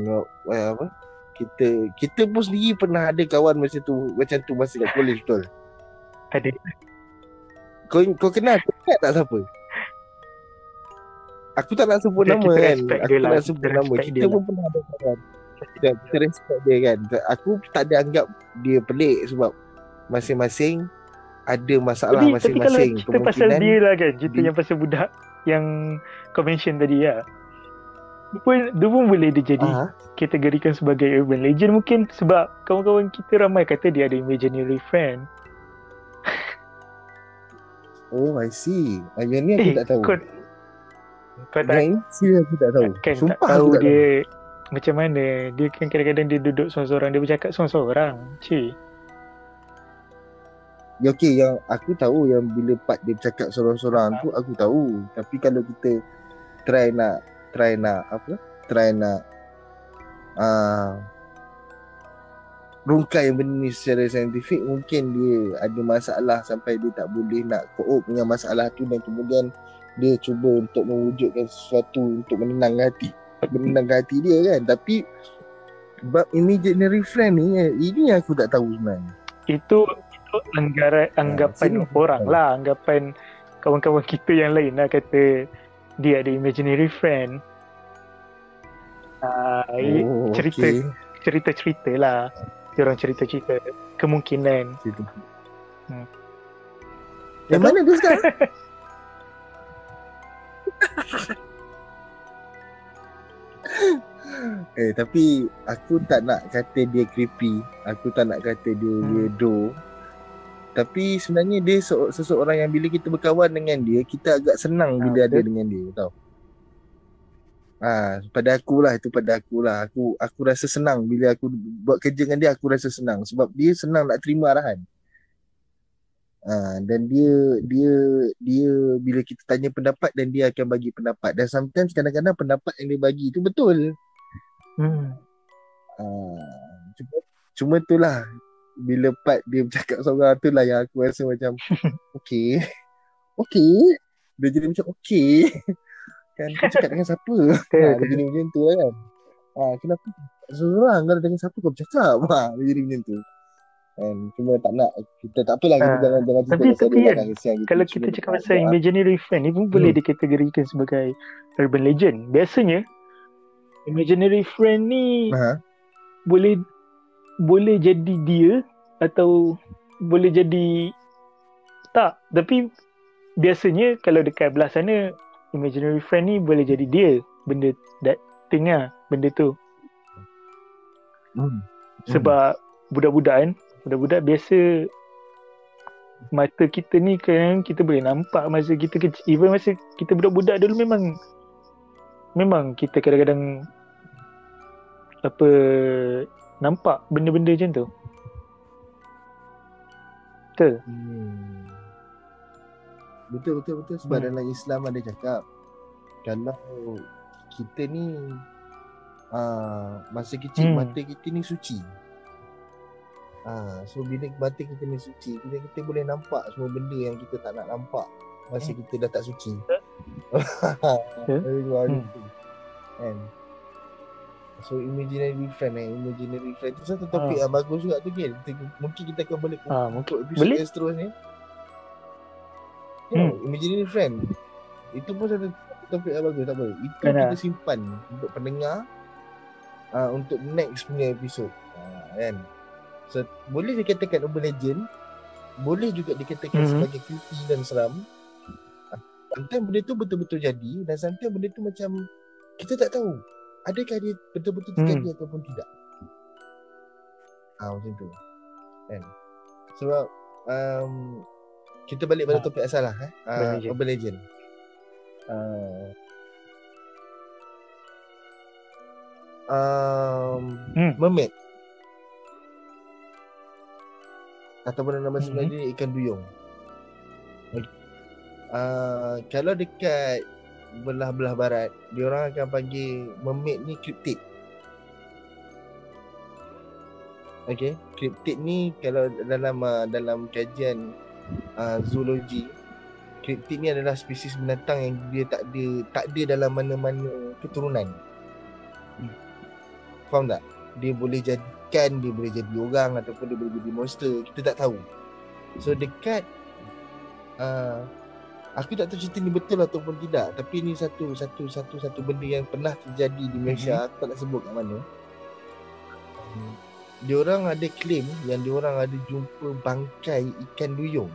Speaker 2: eh, apa? Kita kita pun sendiri pernah ada kawan masa tu macam tu masa kat college betul?
Speaker 3: Ada.
Speaker 2: Kau kau kenal kau tak siapa? Aku tak nak sebut
Speaker 3: Kita-
Speaker 2: nama
Speaker 3: kita
Speaker 2: kan. aku tak
Speaker 3: lah,
Speaker 2: nak sebut
Speaker 3: kita
Speaker 2: nama. kita pun pernah ada kawan. Kita, kita respect dia kan. Aku tak ada anggap dia pelik sebab masing-masing ada masalah
Speaker 3: tapi, tapi kalau
Speaker 2: masing-masing
Speaker 3: cerita pasal dia lah kan cerita
Speaker 2: dia-
Speaker 3: yang pasal budak yang kau mention tadi dia pun, dia pun boleh dia jadi
Speaker 2: Ah,
Speaker 3: kategorikan sebagai urban legend mungkin sebab kawan-kawan kita ramai kata dia ada imaginary friend.
Speaker 2: oh I see Ah, yang ni aku
Speaker 3: Eh,
Speaker 2: tak tahu
Speaker 3: kau kau tak
Speaker 2: yang ini serius aku tak tahu
Speaker 3: kan
Speaker 2: sumpah
Speaker 3: tak tahu
Speaker 2: aku tak
Speaker 3: dia macam mana dia kan kadang-kadang dia duduk seorang-seorang dia bercakap seorang-seorang. Cik.
Speaker 2: Ya okey yang aku tahu yang bila part dia cakap sorang-sorang tu aku tahu. Tapi kalau kita try nak try nak apa? Try nak uh, rungkai benda ni secara saintifik mungkin dia ada masalah sampai dia tak boleh nak cope dengan masalah tu dan kemudian dia cuba untuk mewujudkan sesuatu untuk menenangkan hati menenangkan hati dia kan tapi bab imaginary friend ni eh, ini aku tak tahu sebenarnya
Speaker 3: Itu itu anggaran anggapan
Speaker 2: sini.
Speaker 3: orang lah, anggapan kawan-kawan kita yang lain lah kata dia ada imaginary friend. Ah, oh, cerita
Speaker 2: okey.
Speaker 3: cerita-cerita lah. Dia orang cerita-cerita kemungkinan.
Speaker 2: Cerita.
Speaker 3: Hmm.
Speaker 2: Yang mana dia sekarang? eh tapi aku tak nak kata dia creepy. Aku tak nak kata dia
Speaker 3: Hmm.
Speaker 2: weirdo. Tapi sebenarnya dia se- seseorang yang bila kita berkawan dengan dia, kita agak senang
Speaker 3: Ah,
Speaker 2: bila ada
Speaker 3: betul.
Speaker 2: dengan dia, tau. Ah, pada aku lah itu pada aku lah. Aku aku rasa senang bila aku buat kerja dengan dia aku rasa senang sebab dia senang nak terima arahan. Ah, dan dia dia dia bila kita tanya pendapat dan dia akan bagi pendapat dan sometimes kadang-kadang pendapat yang dia bagi itu betul.
Speaker 3: Hmm.
Speaker 2: Ah, cuma cuma itulah bila part dia bercakap seorang tu lah yang aku rasa macam okey. Okey. Dia jadi macam okey. Kan kau cakap dengan siapa? Ha, dia jadi macam tu lah kan. Ha, kenapa seorang kalau dengan siapa kau bercakap? Ha, dia jadi macam tu. Kan cuma tak nak kita tak apalah kita
Speaker 3: Ah,
Speaker 2: jangan jangan
Speaker 3: tapi- tapi
Speaker 2: lah,
Speaker 3: kan,
Speaker 2: kita.
Speaker 3: Kalau
Speaker 2: Cuma
Speaker 3: kita cakap pasal
Speaker 2: ada.
Speaker 3: imaginary friend ni pun
Speaker 2: Hmm.
Speaker 3: boleh dikategorikan sebagai urban legend. Biasanya imaginary friend ni
Speaker 2: Ha,
Speaker 3: boleh boleh jadi dia atau boleh jadi tak tapi biasanya kalau dekat belah sana imaginary friend ni boleh jadi dia benda that thing lah benda tu
Speaker 2: hmm.
Speaker 3: sebab budak-budak kan budak-budak biasa mata kita ni kan kita boleh nampak masa kita kecil even masa kita budak-budak dulu memang memang kita kadang-kadang apa nampak benda-benda macam tu betul
Speaker 2: Hmm. Betul betul betul sebab
Speaker 3: Hmm.
Speaker 2: dalam Islam ada cakap kalau kita ni uh, masa kecil
Speaker 3: Hmm.
Speaker 2: mata kita ni suci. Ah, so bila mata kita ni suci, kita kita boleh nampak semua benda yang kita tak nak nampak masa
Speaker 3: Hmm.
Speaker 2: kita dah tak suci.
Speaker 3: Ya.
Speaker 2: Hmm.
Speaker 3: Hmm.
Speaker 2: Kan? So imaginary friend eh, imaginary friend tu satu topik
Speaker 3: Ah.
Speaker 2: yang bagus juga tu Gil. Kita- Mungkin kita akan balik
Speaker 3: Ah, mungkin
Speaker 2: untuk episod
Speaker 3: boleh.
Speaker 2: yang seterusnya. Ya,
Speaker 3: Hmm.
Speaker 2: imaginary friend. Itu pun satu topik yang bagus tak apa. Itu
Speaker 3: Kan,
Speaker 2: kita simpan untuk pendengar uh, untuk next punya episod. Uh, kan. So boleh dikatakan urban legend, boleh juga dikatakan
Speaker 3: Mhm.
Speaker 2: sebagai creepy dan seram. Ah, Sometimes benda tu betul-betul jadi dan sometimes benda tu macam kita tak tahu adakah dia betul-betul
Speaker 3: Hmm.
Speaker 2: terjadi ataupun tidak. Ah macam tu. Kan. Sebab um, kita balik pada
Speaker 3: Ah.
Speaker 2: topik asal lah eh. Uh,
Speaker 3: legend.
Speaker 2: urban legend. Uh, um,
Speaker 3: Hmm.
Speaker 2: mermaid ataupun nama
Speaker 3: Mhm.
Speaker 2: sebenarnya dia ikan duyung. Uh, kalau dekat belah-belah barat, dia orang akan panggil mermaid ni cryptid. Okay, cryptid ni kalau dalam uh, dalam kajian uh, zoologi, cryptid ni adalah spesies binatang yang dia tak ada tak ada dalam mana-mana keturunan. Faham tak? Dia boleh jadi ikan, dia boleh jadi orang ataupun dia boleh jadi monster. Kita tak tahu. So dekat uh, aku tak tahu cerita ni betul ataupun tidak, tapi ni satu satu satu satu benda yang pernah terjadi di Malaysia, aku tak nak sebut kat mana. Hmm. Dia orang ada claim yang dia orang ada jumpa bangkai ikan duyung.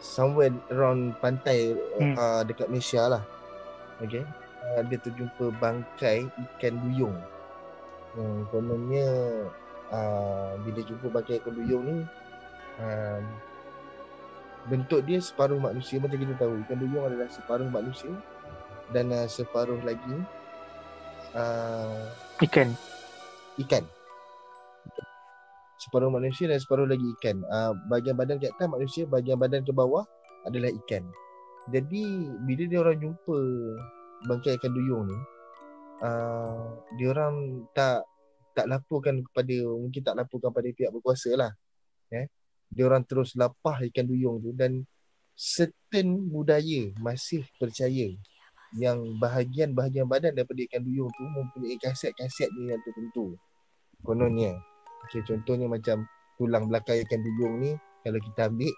Speaker 2: Somewhere around pantai
Speaker 3: Hmm.
Speaker 2: uh, dekat Malaysia lah. Okay. Uh, dia terjumpa bangkai ikan duyung. Hmm, kononnya uh, bila jumpa bangkai ikan duyung ni um, bentuk dia separuh manusia. Macam kita tahu ikan duyung adalah separuh manusia dan uh, separuh lagi uh,
Speaker 3: ikan.
Speaker 2: Ikan. Separuh manusia dan separuh lagi ikan. Uh, bahagian badan ke atas manusia bahagian badan ke bawah adalah ikan. Jadi bila dia orang jumpa bangkai ikan duyung ni uh, dia orang tak tak laporkan kepada mungkin tak laporkan pada pihak berkuasa lah. Eh. Dia orang terus lapah ikan duyung tu dan certain budaya masih percaya yang bahagian-bahagian badan daripada ikan duyung tu mempunyai khasiat-khasiat dia yang tertentu. Kononnya. Okay, contohnya macam tulang belakang ikan duyung ni kalau kita ambil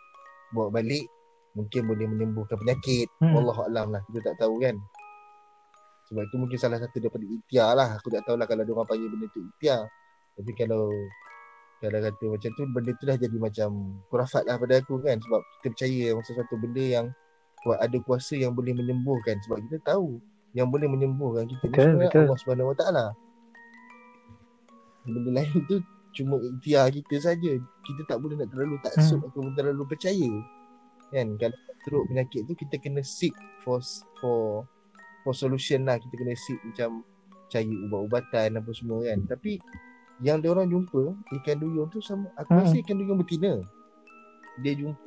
Speaker 2: bawa balik mungkin boleh menyembuhkan penyakit.
Speaker 3: Hmm.
Speaker 2: Allah alam lah kita tak tahu kan. Sebab itu mungkin salah satu daripada ikhtiar lah. Aku tak tahulah kalau dia orang panggil benda tu ikhtiar. Tapi kalau kalau kata macam tu benda tu dah jadi macam kurafat lah pada aku kan sebab kita percaya yang sesuatu benda yang ada kuasa yang boleh menyembuhkan sebab kita tahu yang boleh menyembuhkan kita ni
Speaker 3: Betul,
Speaker 2: sebenarnya
Speaker 3: betul.
Speaker 2: Allah Subhanahu Wa Taala. Benda lain tu cuma ikhtiar kita saja. Kita tak boleh nak terlalu taksub
Speaker 3: Hmm.
Speaker 2: atau terlalu percaya. Kan kalau teruk penyakit tu kita kena seek for for for solution lah kita kena seek macam cari ubat-ubatan apa semua kan. Tapi yang dia orang jumpa ikan duyung tu sama aku
Speaker 3: Hmm.
Speaker 2: rasa ikan duyung betina. Dia jumpa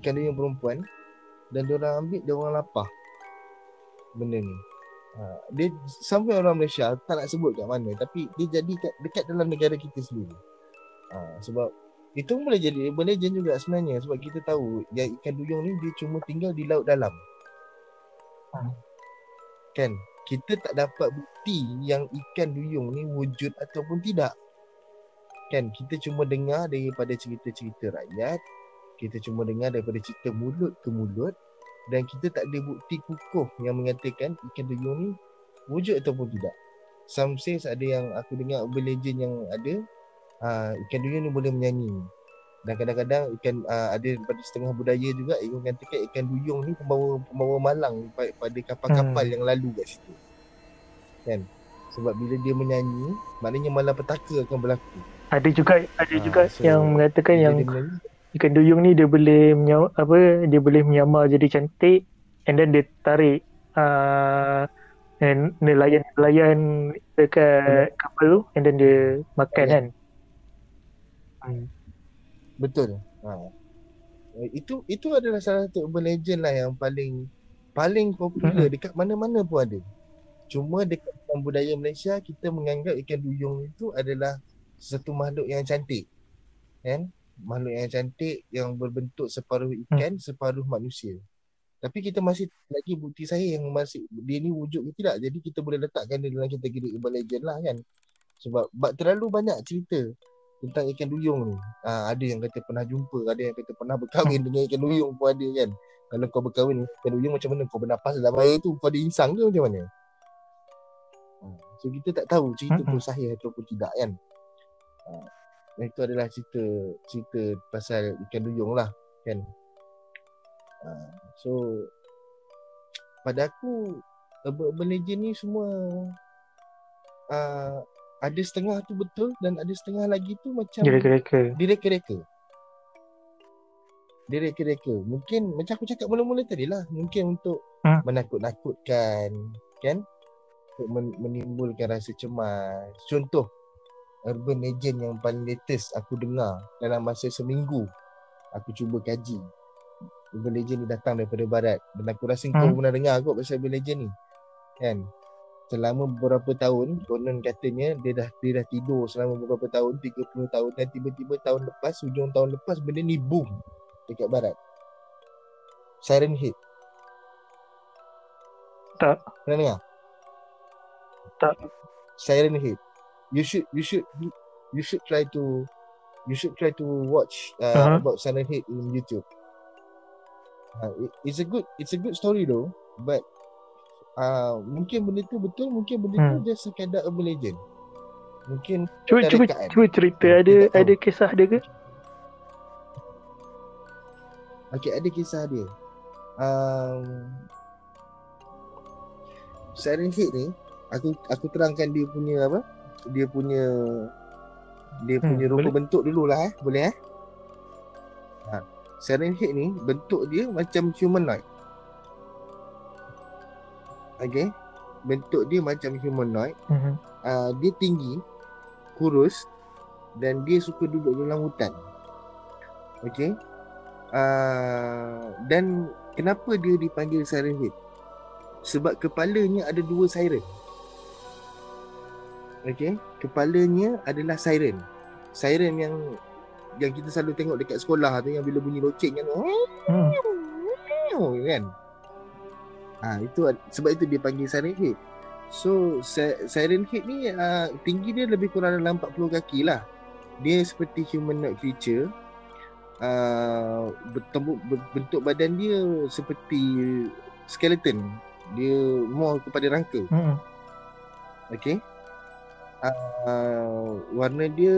Speaker 2: ikan duyung perempuan dan dia orang ambil dia orang lapah benda ni. Ha, dia sampai orang Malaysia tak nak sebut kat mana tapi dia jadi kat, dekat dalam negara kita sendiri. Ha, sebab itu boleh jadi boleh jadi juga sebenarnya sebab kita tahu yang ikan duyung ni dia cuma tinggal di laut dalam.
Speaker 3: Hmm.
Speaker 2: Kan? Kita tak dapat bukti yang ikan duyung ni wujud ataupun tidak. Kan? Kita cuma dengar daripada cerita-cerita rakyat, kita cuma dengar daripada cerita mulut ke mulut dan kita tak ada bukti kukuh yang mengatakan ikan duyung ni wujud ataupun tidak. Some says ada yang aku dengar urban legend yang ada uh, ikan duyung ni boleh menyanyi. Dan kadang-kadang ikan uh, ada pada setengah budaya juga yang mengatakan ikan duyung ni pembawa pembawa malang pa- pada kapal-kapal
Speaker 3: Hmm.
Speaker 2: yang lalu kat situ. Kan? Sebab bila dia menyanyi, maknanya malapetaka akan berlaku.
Speaker 3: Ada juga ada
Speaker 2: Ah,
Speaker 3: juga
Speaker 2: so,
Speaker 3: yang mengatakan yang
Speaker 2: menyanyi,
Speaker 3: ikan duyung ni dia boleh menyaw, apa dia boleh menyamar jadi cantik and then dia tarik uh, and nelayan-nelayan dekat kapal tu and then dia makan
Speaker 2: Ya.
Speaker 3: kan. Hmm.
Speaker 2: Betul. Ha. Itu itu adalah salah satu urban legend lah yang paling paling popular dekat mana-mana pun ada. Cuma dekat dalam budaya Malaysia kita menganggap ikan duyung itu adalah satu makhluk yang cantik. Kan? Makhluk yang cantik yang berbentuk separuh ikan, separuh manusia. Tapi kita masih lagi bukti sahih yang masih dia ni wujud ke tidak. Jadi kita boleh letakkan dia dalam kategori urban legend lah kan. Sebab, sebab terlalu banyak cerita tentang ikan duyung ni. Ha, ada yang kata pernah jumpa, ada yang kata pernah berkahwin dengan ikan duyung pun ada kan. Kalau kau berkahwin dengan ikan duyung macam mana? Kau bernapas dalam air tu kau ada insang ke macam mana? Ha, so kita tak tahu cerita tu
Speaker 3: Mm-mm.
Speaker 2: sahih ataupun tidak kan. Ha, dan itu adalah cerita cerita pasal ikan duyung lah kan. Ha, so pada aku urban legend ni semua uh, ada setengah tu betul dan ada setengah lagi tu macam
Speaker 3: Dia reka-reka.
Speaker 2: direka-reka. Direka-reka. Mungkin macam aku cakap mula-mula tadi lah. Mungkin untuk
Speaker 3: Hmm.
Speaker 2: menakut-nakutkan. Kan? Untuk men- menimbulkan rasa cemas. Contoh. Urban legend yang paling latest aku dengar dalam masa seminggu. Aku cuba kaji. Urban legend ni datang daripada barat. Dan aku rasa kau
Speaker 3: Hmm.
Speaker 2: pernah dengar kot pasal urban legend ni. Kan? Selama beberapa tahun, konon katanya dia dah dia dah tidur selama beberapa tahun, 30 tahun dan tiba-tiba tahun lepas, hujung tahun lepas benda ni boom dekat barat. Siren Head.
Speaker 3: Tak.
Speaker 2: Pernah dengar?
Speaker 3: Tak.
Speaker 2: Siren Head. You should you should you should try to you should try to watch uh,
Speaker 3: Uh-huh.
Speaker 2: about Siren Head in YouTube. Uh, it, it's a good it's a good story though, but uh, mungkin benda tu betul, mungkin benda
Speaker 3: Hmm.
Speaker 2: tu just sekadar urban legend. Mungkin
Speaker 3: Cuba
Speaker 2: ada
Speaker 3: cuba
Speaker 2: rekaan.
Speaker 3: cuba cerita
Speaker 2: Hmm,
Speaker 3: ada
Speaker 2: tak tahu.
Speaker 3: ada kisah dia ke?
Speaker 2: Okay, ada kisah dia. Um, Siren Head ni, aku aku terangkan dia punya apa? Dia punya dia
Speaker 3: Hmm,
Speaker 2: punya rupa
Speaker 3: boleh.
Speaker 2: bentuk dululah eh. Boleh eh? Ha. Siren Head ni bentuk dia macam humanoid. Okay. Bentuk dia macam humanoid.
Speaker 3: Mhm.
Speaker 2: Uh, dia tinggi, kurus dan dia suka duduk dalam hutan. Okay. Uh, dan kenapa dia dipanggil Siren Head? Sebab kepalanya ada dua siren. Okay. Kepalanya adalah siren. Siren yang yang kita selalu tengok dekat sekolah tu yang bila bunyi loceng kan.
Speaker 3: Hmm.
Speaker 2: kan. Ha, itu sebab itu dia panggil siren head. So si- siren head ni uh, tinggi dia lebih kurang dalam 40 kaki lah. Dia seperti humanoid creature. Uh, bentuk badan dia seperti skeleton. Dia more kepada rangka.
Speaker 3: Hmm.
Speaker 2: Okay. Uh, warna dia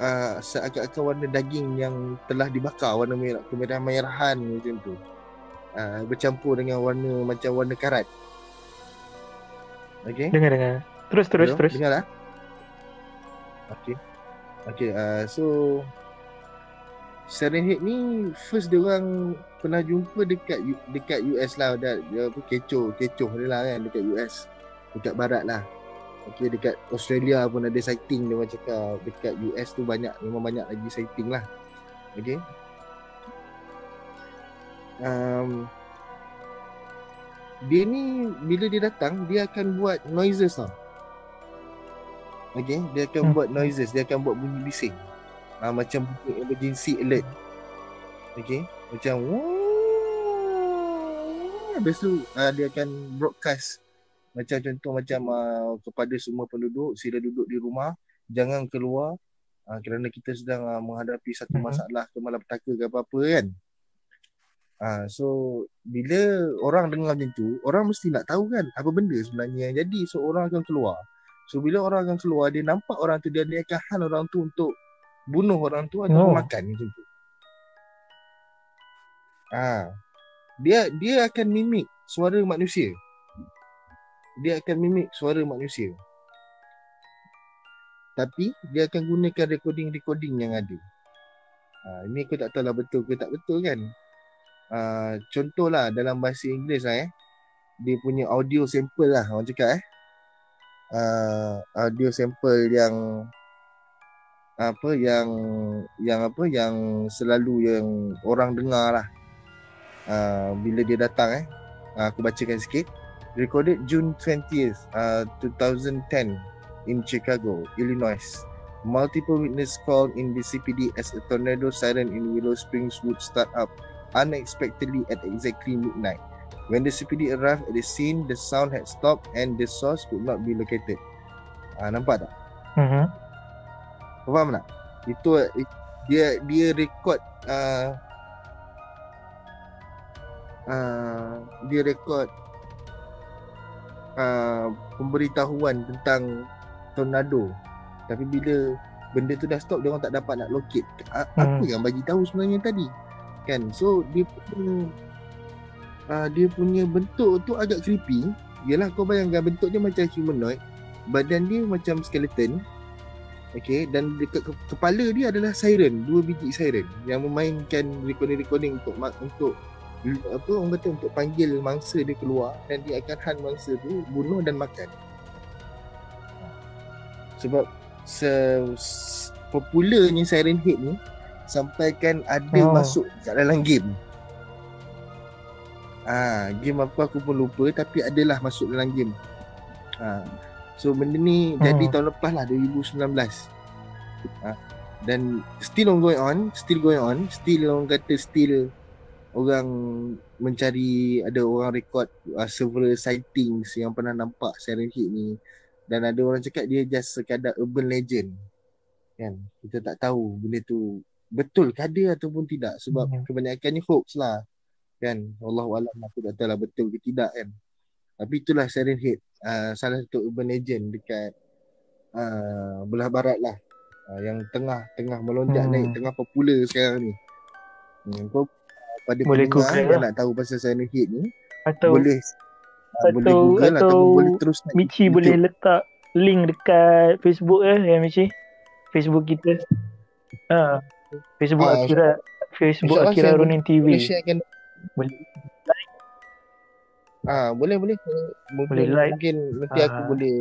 Speaker 2: uh, seakan-akan warna daging yang telah dibakar warna merah kemerah-merahan macam tu. Uh, bercampur dengan warna macam warna karat. Okay.
Speaker 3: Dengar dengar. Terus terus
Speaker 2: Hello,
Speaker 3: terus.
Speaker 2: Dengar lah. Okay. Okay. Uh, so Siren Head ni first dia orang pernah jumpa dekat dekat US lah dah dia apa kecoh kecoh dia lah kan dekat US dekat barat lah Okay dekat Australia pun ada sighting dia orang cakap dekat US tu banyak memang banyak lagi sighting lah Okay um, dia ni bila dia datang dia akan buat noises tau Okay dia akan
Speaker 3: Hmm.
Speaker 2: buat noises dia akan buat bunyi bising uh, macam bunyi emergency alert Okay macam. Habis tu uh, dia akan broadcast macam contoh macam uh, kepada semua penduduk sila duduk di rumah jangan keluar uh, kerana kita sedang uh, menghadapi satu
Speaker 3: Mhm.
Speaker 2: masalah ke malapetaka ke apa-apa kan uh, so bila orang dengar macam tu orang mesti nak tahu kan apa benda sebenarnya yang jadi so orang akan keluar so bila orang akan keluar dia nampak orang tu dia, dia akan hal orang tu untuk bunuh orang tu atau
Speaker 3: Oh.
Speaker 2: makan macam tu Ah, dia dia akan mimik suara manusia. Dia akan mimik suara manusia. Tapi dia akan gunakan recording-recording yang ada. Ha, ini aku tak tahu lah betul ke tak betul kan. Ha, contohlah dalam bahasa Inggeris lah eh. Dia punya audio sample lah orang cakap eh. Uh, audio sample yang apa yang yang apa yang selalu yang orang dengar lah. Uh, bila dia datang eh. Uh, aku bacakan sikit. Recorded June 20th uh, 2010 in Chicago Illinois. Multiple witness called in the CPD as a tornado siren in Willow Springs would start up unexpectedly at exactly midnight. When the CPD arrived at the scene the sound had stopped and the source could not be located. Uh, nampak tak?
Speaker 3: Mhm.
Speaker 2: kau faham tak? Itu dia dia record uh, uh, dia rekod uh, pemberitahuan tentang tornado. Tapi bila benda tu dah stop dia orang tak dapat nak locate. A- apa
Speaker 3: Hmm.
Speaker 2: yang bagi tahu sebenarnya tadi kan? So dia punya uh, dia punya bentuk tu agak creepy. Yalah kau bayangkan bentuk dia macam humanoid badan dia macam skeleton Okay, dan dekat ke- kepala dia adalah siren, dua biji siren yang memainkan recording-recording untuk ma- untuk apa orang kata untuk panggil mangsa dia keluar dan dia akan hunt mangsa tu bunuh dan makan. Sebab se, se popularnya Siren Head ni sampaikan ada
Speaker 3: Oh.
Speaker 2: masuk kat dalam game. Ah, game apa aku pun lupa tapi adalah masuk dalam game. Ah, so benda ni
Speaker 3: Hmm.
Speaker 2: jadi tahun lepas lah 2019. Ah, dan still on going on, still going on, still orang kata still orang mencari ada orang rekod uh, several sightings yang pernah nampak Siren Head ni dan ada orang cakap dia just sekadar urban legend kan kita tak tahu benda tu betul ke ada ataupun tidak sebab
Speaker 3: Hmm.
Speaker 2: kebanyakannya hoax lah kan Allah alam aku tak tahu lah betul ke tidak kan tapi itulah Siren Head uh, salah satu urban legend dekat uh, belah barat lah uh, yang tengah tengah melonjak
Speaker 3: Hmm.
Speaker 2: naik tengah popular sekarang ni hmm, kau pada
Speaker 3: Boleh Google lah.
Speaker 2: nak tahu pasal Siren Head ni
Speaker 3: Atau
Speaker 2: boleh uh, boleh
Speaker 3: atau-
Speaker 2: Google
Speaker 3: atau
Speaker 2: ataupun boleh terus naik
Speaker 3: Michi
Speaker 2: YouTube.
Speaker 3: boleh letak link dekat Facebook eh ya Michi. Facebook kita. Ha. Facebook
Speaker 2: Ah,
Speaker 3: Akira Facebook Akira Ronin TV.
Speaker 2: boleh sharekan
Speaker 3: Boleh.
Speaker 2: Ah boleh boleh mungkin,
Speaker 3: Boleh like.
Speaker 2: mungkin nanti aku
Speaker 3: Ah.
Speaker 2: boleh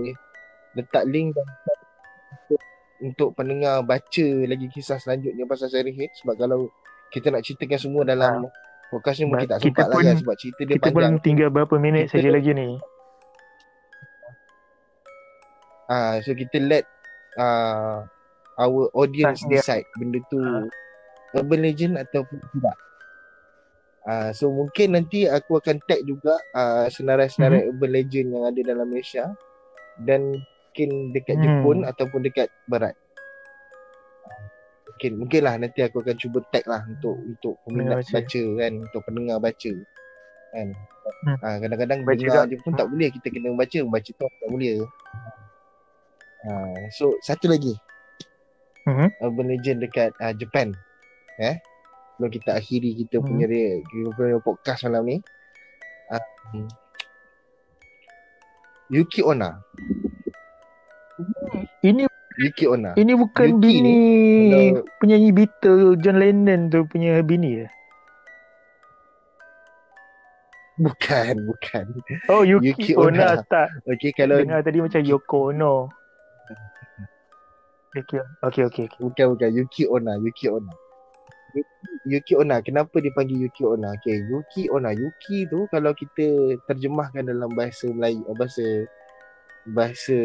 Speaker 2: letak link dan untuk, untuk pendengar baca lagi kisah selanjutnya pasal Siren Head sebab kalau kita nak ceritakan semua dalam podcast ni mungkin tak
Speaker 3: Ah. Kita
Speaker 2: sempat lah kan sebab cerita dia
Speaker 3: Kita
Speaker 2: panjang.
Speaker 3: pun tinggal berapa minit
Speaker 2: Kita-
Speaker 3: saja lagi ni.
Speaker 2: Ah, so kita let uh, our audience
Speaker 3: Dia-
Speaker 2: decide benda tu
Speaker 3: Ah.
Speaker 2: urban legend ataupun tidak. Ah, so mungkin nanti aku akan tag juga uh, senarai-senarai urban legend yang ada dalam Malaysia dan mungkin dekat
Speaker 3: Hmm.
Speaker 2: Jepun ataupun dekat barat. Mungkin mungkin lah nanti aku akan cuba tag lah untuk untuk peminat
Speaker 3: baca.
Speaker 2: baca. kan untuk pendengar baca kan.
Speaker 3: Hmm.
Speaker 2: Ah, kadang-kadang
Speaker 3: Baca
Speaker 2: dengar je pun tak boleh kita kena baca baca tu tak boleh. Ah, so satu lagi
Speaker 3: Mhm.
Speaker 2: urban legend dekat uh, Japan. Eh? Sebelum kita akhiri kita
Speaker 3: Hmm.
Speaker 2: punya kita punya podcast malam ni. Uh, Yuki Onna.
Speaker 3: Ini
Speaker 2: Yuki Onna.
Speaker 3: ini bukan
Speaker 2: Yuki
Speaker 3: bini
Speaker 2: kalau-
Speaker 3: penyanyi Beatles John Lennon tu punya bini ya?
Speaker 2: Bukan, bukan.
Speaker 3: Oh Yuki,
Speaker 2: Yuki
Speaker 3: Onna
Speaker 2: Onna.
Speaker 3: tak
Speaker 2: Okey kalau
Speaker 3: dengar tadi macam Yoko Ono. Yuki okay okay okay.
Speaker 2: bukan bukan Yuki Onna, Yuki Onna. Yuki- Onna, kenapa dipanggil Yuki Onna? Okey, Yuki Onna. Yuki tu kalau kita terjemahkan dalam bahasa Melayu, eh, bahasa bahasa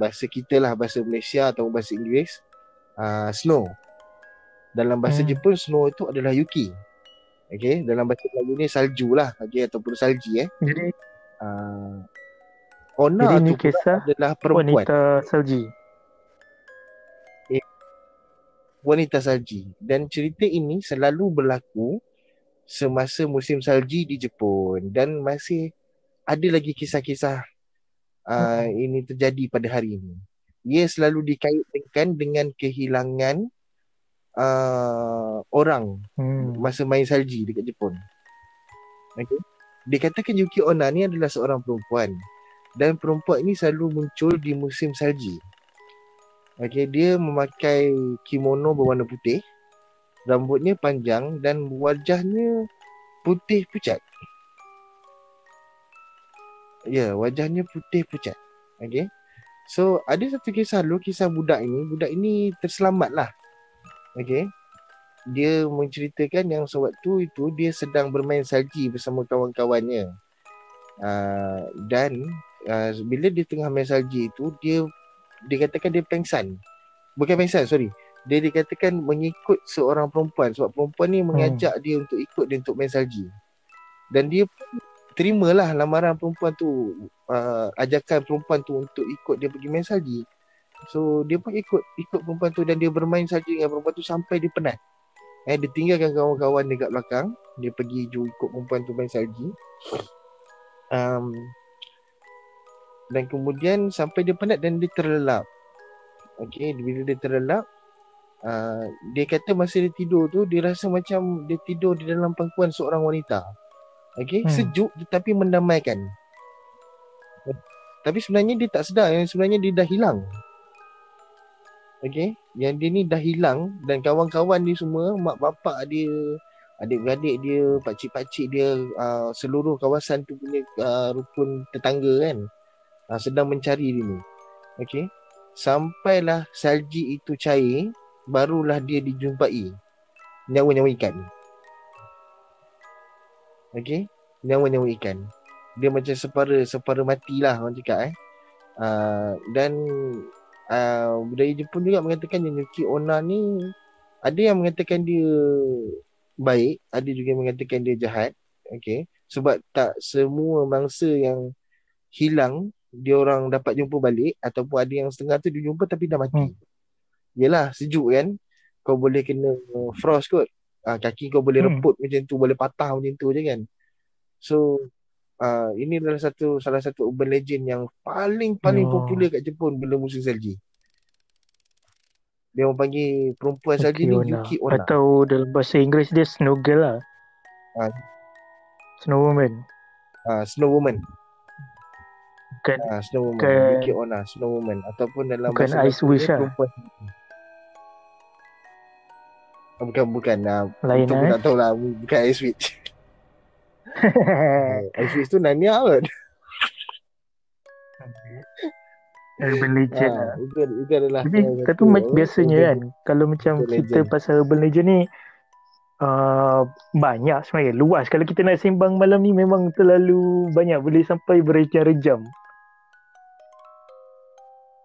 Speaker 2: bahasa kita lah bahasa Malaysia atau bahasa Inggeris uh, snow dalam bahasa
Speaker 3: Hmm.
Speaker 2: Jepun snow itu adalah yuki okey dalam bahasa Melayu ni salju lah okey ataupun salji eh
Speaker 3: Jadi
Speaker 2: uh, Ona
Speaker 3: jadi
Speaker 2: tu
Speaker 3: kisah
Speaker 2: adalah perempuan wanita
Speaker 3: salji.
Speaker 2: Wanita salji dan cerita ini selalu berlaku semasa musim salji di Jepun dan masih ada lagi kisah-kisah uh, ini terjadi pada hari ini. Ia selalu dikaitkan dengan kehilangan uh, orang
Speaker 3: Hmm.
Speaker 2: masa main salji dekat Jepun. Okay. Dikatakan Yuki Onna ni adalah seorang perempuan dan perempuan ini selalu muncul di musim salji. Okay, dia memakai kimono berwarna putih, rambutnya panjang dan wajahnya putih pucat. Ya, wajahnya putih pucat. Okay. So, ada satu kisah dulu, kisah budak ini. Budak ini terselamat lah. Okay dia menceritakan yang sewaktu itu dia sedang bermain salji bersama kawan-kawannya. Uh, dan uh, bila dia tengah main salji itu dia dikatakan dia pengsan. Bukan pengsan, sorry. Dia dikatakan mengikut seorang perempuan sebab perempuan ni mengajak dia untuk ikut dia untuk main salji. Dan dia terimalah lamaran perempuan tu uh, ajakan perempuan tu untuk ikut dia pergi main salji. So dia pun ikut ikut perempuan tu dan dia bermain salji dengan perempuan tu sampai dia penat. Eh, dia tinggalkan kawan-kawan dekat belakang. Dia pergi ju ikut perempuan tu main salji. Um, dan kemudian sampai dia penat dan dia terlelap. Okay, bila dia terlelap, uh, dia kata masa dia tidur tu, dia rasa macam dia tidur di dalam pangkuan seorang wanita. Okay,
Speaker 3: Hmm.
Speaker 2: sejuk tetapi mendamaikan. Tapi sebenarnya dia tak sedar yang sebenarnya dia dah hilang. Okay Yang dia ni dah hilang Dan kawan-kawan dia semua Mak bapak dia Adik-beradik dia Pakcik-pakcik dia uh, Seluruh kawasan tu punya uh, Rukun tetangga kan uh, Sedang mencari dia ni. Okay Sampailah salji itu cair Barulah dia dijumpai Nyawa-nyawa ikan Okay Nyawa-nyawa ikan. Dia macam separa Separa matilah Orang cakap eh. Uh, Dan uh, budaya Jepun juga mengatakan Yuki Onna ni ada yang mengatakan dia baik, ada juga yang mengatakan dia jahat. Okay. Sebab tak semua mangsa yang hilang dia orang dapat jumpa balik ataupun ada yang setengah tu dia jumpa tapi dah mati.
Speaker 3: Hmm.
Speaker 2: Yelah sejuk kan. Kau boleh kena uh, frost kot. Uh, kaki kau boleh
Speaker 3: Hmm.
Speaker 2: reput macam tu, boleh patah macam tu je kan. So uh, ini adalah satu salah satu urban legend yang paling paling
Speaker 3: Oh.
Speaker 2: popular kat Jepun bila musim salji. Dia orang panggil perempuan salji ni
Speaker 3: Onna.
Speaker 2: Yuki Onna.
Speaker 3: Atau dalam bahasa Inggeris dia Snow Girl lah.
Speaker 2: Ah.
Speaker 3: Snow Woman.
Speaker 2: Ah, Snow Woman.
Speaker 3: Bukan
Speaker 2: Ah, Snow Woman.
Speaker 3: Bukan-
Speaker 2: Yuki Onna, Snow Woman ataupun dalam
Speaker 3: Bukan Ice Wish lah.
Speaker 2: perempuan. Ah, bukan bukan ah,
Speaker 3: lain
Speaker 2: itu
Speaker 3: lah eh.
Speaker 2: tak tahu lah bukan Ice Witch. Ice Witch tu Narnia kot.
Speaker 3: Urban Legend
Speaker 2: Ah,
Speaker 3: lah.
Speaker 2: itu, itu adalah
Speaker 3: Tapi tapi biasanya kan kalau macam
Speaker 2: legend.
Speaker 3: pasal Urban Legend ni uh, banyak sebenarnya luas kalau kita nak sembang malam ni memang terlalu banyak boleh sampai berjam-jam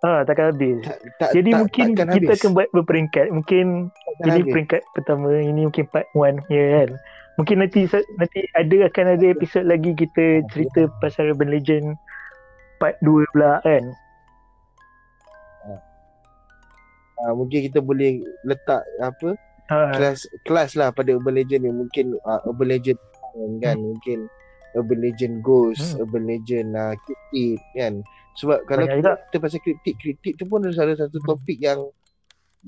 Speaker 3: Ha, takkan habis.
Speaker 2: Tak, tak,
Speaker 3: Jadi
Speaker 2: tak,
Speaker 3: mungkin
Speaker 2: takkan
Speaker 3: kita
Speaker 2: habis.
Speaker 3: akan buat berperingkat. Mungkin
Speaker 2: Takkan
Speaker 3: ini
Speaker 2: habis.
Speaker 3: peringkat pertama, ini mungkin part 1 ya kan. Mungkin nanti nanti ada akan ada episod lagi kita cerita pasal Urban Legend part 2 pula kan.
Speaker 2: Ah, mungkin kita boleh letak apa
Speaker 3: Ha,
Speaker 2: kelas kelas lah pada Urban Legend ni mungkin uh, Urban Legend kan mungkin Urban Legend Ghost,
Speaker 3: Hmm.
Speaker 2: Urban Legend uh, Cryptid kan. Sebab kalau
Speaker 3: Banyak
Speaker 2: kita,
Speaker 3: juga.
Speaker 2: kita pasal Cryptid, Cryptid tu pun ada salah satu topik yang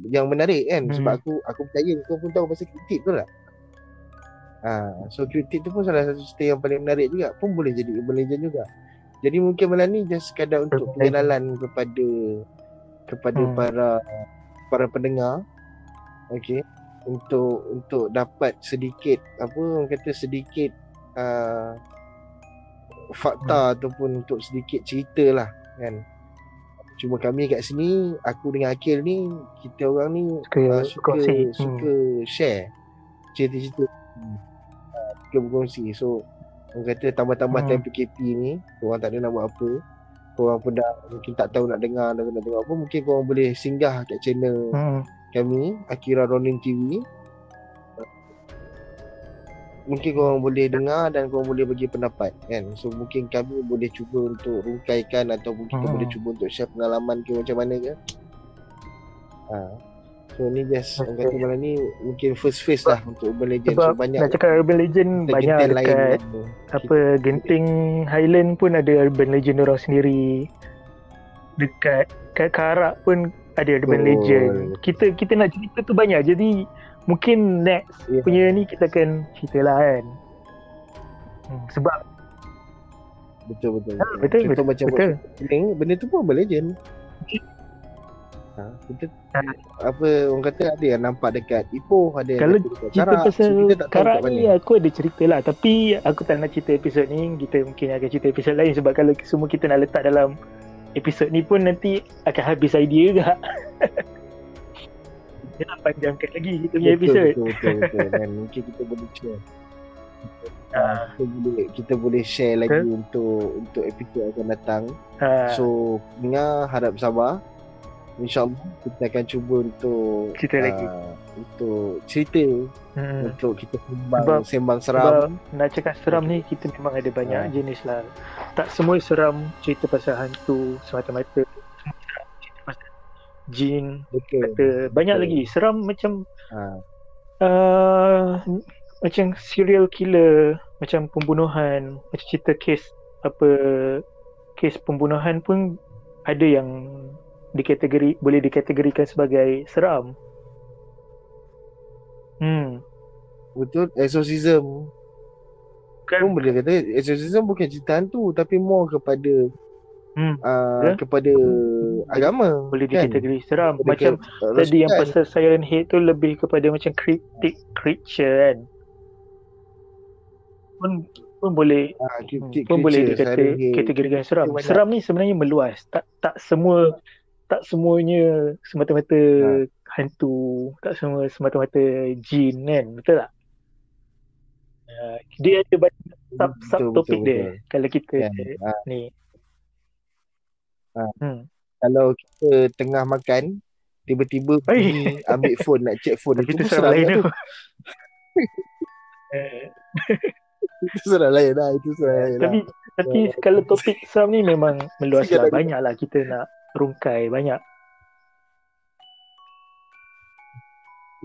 Speaker 2: yang menarik kan
Speaker 3: Hmm.
Speaker 2: sebab aku aku percaya kau pun tahu pasal Cryptid tu lah. Ah, so Cryptid tu pun salah satu cerita yang paling menarik juga pun boleh jadi Urban Legend juga. Jadi mungkin malam ni just sekadar untuk pengenalan kepada kepada
Speaker 3: Hmm.
Speaker 2: para para pendengar. Okey untuk untuk dapat sedikit apa orang kata sedikit uh, fakta ataupun untuk sedikit cerita lah kan cuma kami kat sini aku dengan Akil ni kita orang ni
Speaker 3: Suka
Speaker 2: uh, suka
Speaker 3: berkongsi. Hmm.
Speaker 2: suka share cerita-cerita hmm. uh, suka berkongsi so orang kata tambah-tambah
Speaker 3: Hmm.
Speaker 2: time PKP ni korang tak ada nak buat apa korang pun dah mungkin tak tahu nak dengar nak, tengok apa mungkin korang boleh singgah kat channel
Speaker 3: Hmm.
Speaker 2: Kami Akira Ronin TV mungkin korang boleh dengar dan korang boleh bagi pendapat kan so mungkin kami boleh cuba untuk rungkaikan ataupun kita
Speaker 3: Hmm.
Speaker 2: boleh cuba untuk share pengalaman ke macam mana ke ha. so ni just orang kata
Speaker 3: Okay.
Speaker 2: malam ni mungkin first phase lah untuk Urban Legend
Speaker 3: Sebab
Speaker 2: so banyak
Speaker 3: nak cakap Urban Legend banyak
Speaker 2: lain
Speaker 3: dekat
Speaker 2: yang
Speaker 3: apa Genting Highland pun ada Urban Legend orang sendiri. Dekat kat Karak pun ada Urban
Speaker 2: Betul.
Speaker 3: Legend. Kita kita nak cerita tu banyak. Jadi mungkin next
Speaker 2: Ya.
Speaker 3: punya ni kita akan cerita lah kan. Hmm, sebab
Speaker 2: betul betul,
Speaker 3: Ha, betul,
Speaker 2: contoh macam
Speaker 3: betul.
Speaker 2: ni benda tu pun Urban Legend ha, kita
Speaker 3: Ha.
Speaker 2: apa orang kata ada yang nampak dekat Ipoh ada yang
Speaker 3: Kalau
Speaker 2: dekat
Speaker 3: cerita
Speaker 2: Karak.
Speaker 3: pasal
Speaker 2: so, kita tak tahu
Speaker 3: Karak
Speaker 2: mana
Speaker 3: ni aku ada cerita lah tapi aku tak nak cerita episod ni kita mungkin akan cerita episod lain sebab kalau semua kita nak letak dalam episod ni pun nanti akan habis idea juga dia nak panjangkan lagi kita punya
Speaker 2: betul,
Speaker 3: episod
Speaker 2: betul, betul, betul. Dan mungkin kita boleh share.
Speaker 3: Ah.
Speaker 2: Kita boleh kita boleh share lagi untuk untuk episod akan datang.
Speaker 3: ha,
Speaker 2: So, dengar harap sabar. InsyaAllah kita akan cuba untuk
Speaker 3: Cerita lagi.
Speaker 2: ah, untuk cerita
Speaker 3: hmm.
Speaker 2: untuk kita sembang
Speaker 3: Sebab-
Speaker 2: sembang
Speaker 3: sebab
Speaker 2: seram.
Speaker 3: nak cakap seram ni kita memang ada banyak
Speaker 2: Ah.
Speaker 3: jenis lah tak semua seram cerita pasal hantu semata-mata cerita pasal jin
Speaker 2: Betul.
Speaker 3: kata banyak
Speaker 2: betul.
Speaker 3: lagi seram macam
Speaker 2: Ha,
Speaker 3: uh, macam serial killer, macam pembunuhan, macam cerita kes apa kes pembunuhan pun ada yang dikategori boleh dikategorikan sebagai seram. Hmm.
Speaker 2: betul. Exorcism pun
Speaker 3: Kan
Speaker 2: boleh kata exorcism bukan cerita hantu tapi more kepada
Speaker 3: Hmm.
Speaker 2: ah,
Speaker 3: Ya.
Speaker 2: kepada agama.
Speaker 3: boleh
Speaker 2: kan?
Speaker 3: dikategori seram.
Speaker 2: Kepada
Speaker 3: Macam
Speaker 2: ke-
Speaker 3: tadi yang pasal Siren Head tu lebih kepada macam cryptic creature kan. Pun pun boleh
Speaker 2: Ah,
Speaker 3: Hmm,
Speaker 2: cryptic
Speaker 3: pun boleh
Speaker 2: creature,
Speaker 3: dikata
Speaker 2: Siren Head.
Speaker 3: kategorikan seram. Seram ni sebenarnya meluas. Tak tak semua tak semuanya semata-mata
Speaker 2: Ha.
Speaker 3: hantu, tak semua semata-mata jin kan. Betul tak? Uh, dia ada banyak sub
Speaker 2: Betul,
Speaker 3: sub topik dia
Speaker 2: betul.
Speaker 3: kalau kita
Speaker 2: Kan? Ha,
Speaker 3: ni.
Speaker 2: Ha.
Speaker 3: Hmm.
Speaker 2: kalau kita tengah makan tiba-tiba pergi ambil phone nak check phone
Speaker 3: Tapi
Speaker 2: itu
Speaker 3: seram lain
Speaker 2: lah
Speaker 3: tu. Eh,
Speaker 2: Itu seram lain lah itu seram lain lah.
Speaker 3: tapi tapi kalau topik seram ni memang meluas lah. Banyak lah kita nak rungkai banyak.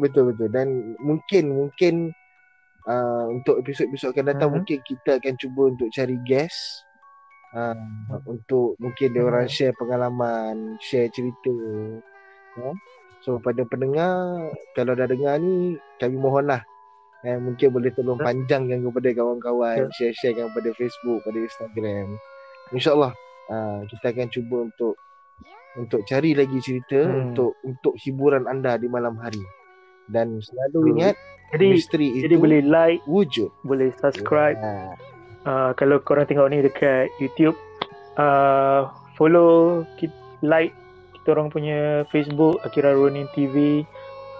Speaker 2: betul betul dan mungkin mungkin uh, untuk episod-episod akan datang
Speaker 3: Mhm.
Speaker 2: mungkin kita akan cuba untuk cari guest uh, untuk mungkin dia orang
Speaker 3: Mhm.
Speaker 2: share pengalaman share cerita ya. so pada pendengar kalau dah dengar ni kami mohonlah eh, mungkin boleh tolong panjangkan kepada kawan-kawan
Speaker 3: Betul.
Speaker 2: share-sharekan pada Facebook pada Instagram insyaallah uh, kita akan cuba untuk untuk cari lagi cerita
Speaker 3: Hmm.
Speaker 2: untuk untuk hiburan anda di malam hari dan selalu
Speaker 3: Betul.
Speaker 2: ingat
Speaker 3: Jadi
Speaker 2: misteri
Speaker 3: jadi
Speaker 2: itu
Speaker 3: boleh like,
Speaker 2: wujud
Speaker 3: boleh subscribe
Speaker 2: Ah,
Speaker 3: uh, kalau korang tengok ni dekat YouTube uh, follow kita, like kita orang punya Facebook Akira Ronin TV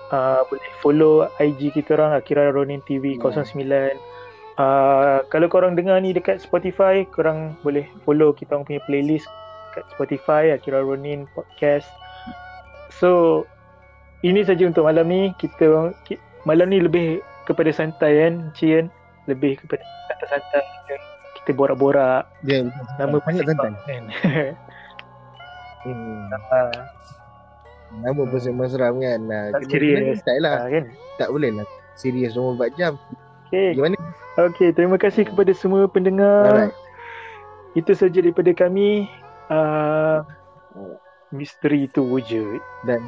Speaker 3: uh, boleh follow IG kita orang Akira Ronin TV
Speaker 2: Ya.
Speaker 3: 09 uh, kalau korang dengar ni dekat Spotify korang boleh follow kita orang punya playlist kat Spotify Akira Ronin Podcast. So ini saja untuk malam ni. Kita ki- malam ni lebih kepada santai kan, Cien. Lebih kepada santai-santai. Kita borak-borak
Speaker 2: Dia
Speaker 3: nama
Speaker 2: banyak santai.
Speaker 3: kan.
Speaker 2: Hmm. Nama pun sembang seram kan. Nah,
Speaker 3: Tak serius.
Speaker 2: Tak lah.
Speaker 3: ah, kan.
Speaker 2: Tak boleh lah. Serius 24 jam.
Speaker 3: Okay.
Speaker 2: Gimana?
Speaker 3: Okay, terima kasih kepada semua pendengar.
Speaker 2: Alright.
Speaker 3: Itu saja daripada kami. Uh, misteri itu wujud.
Speaker 2: Dan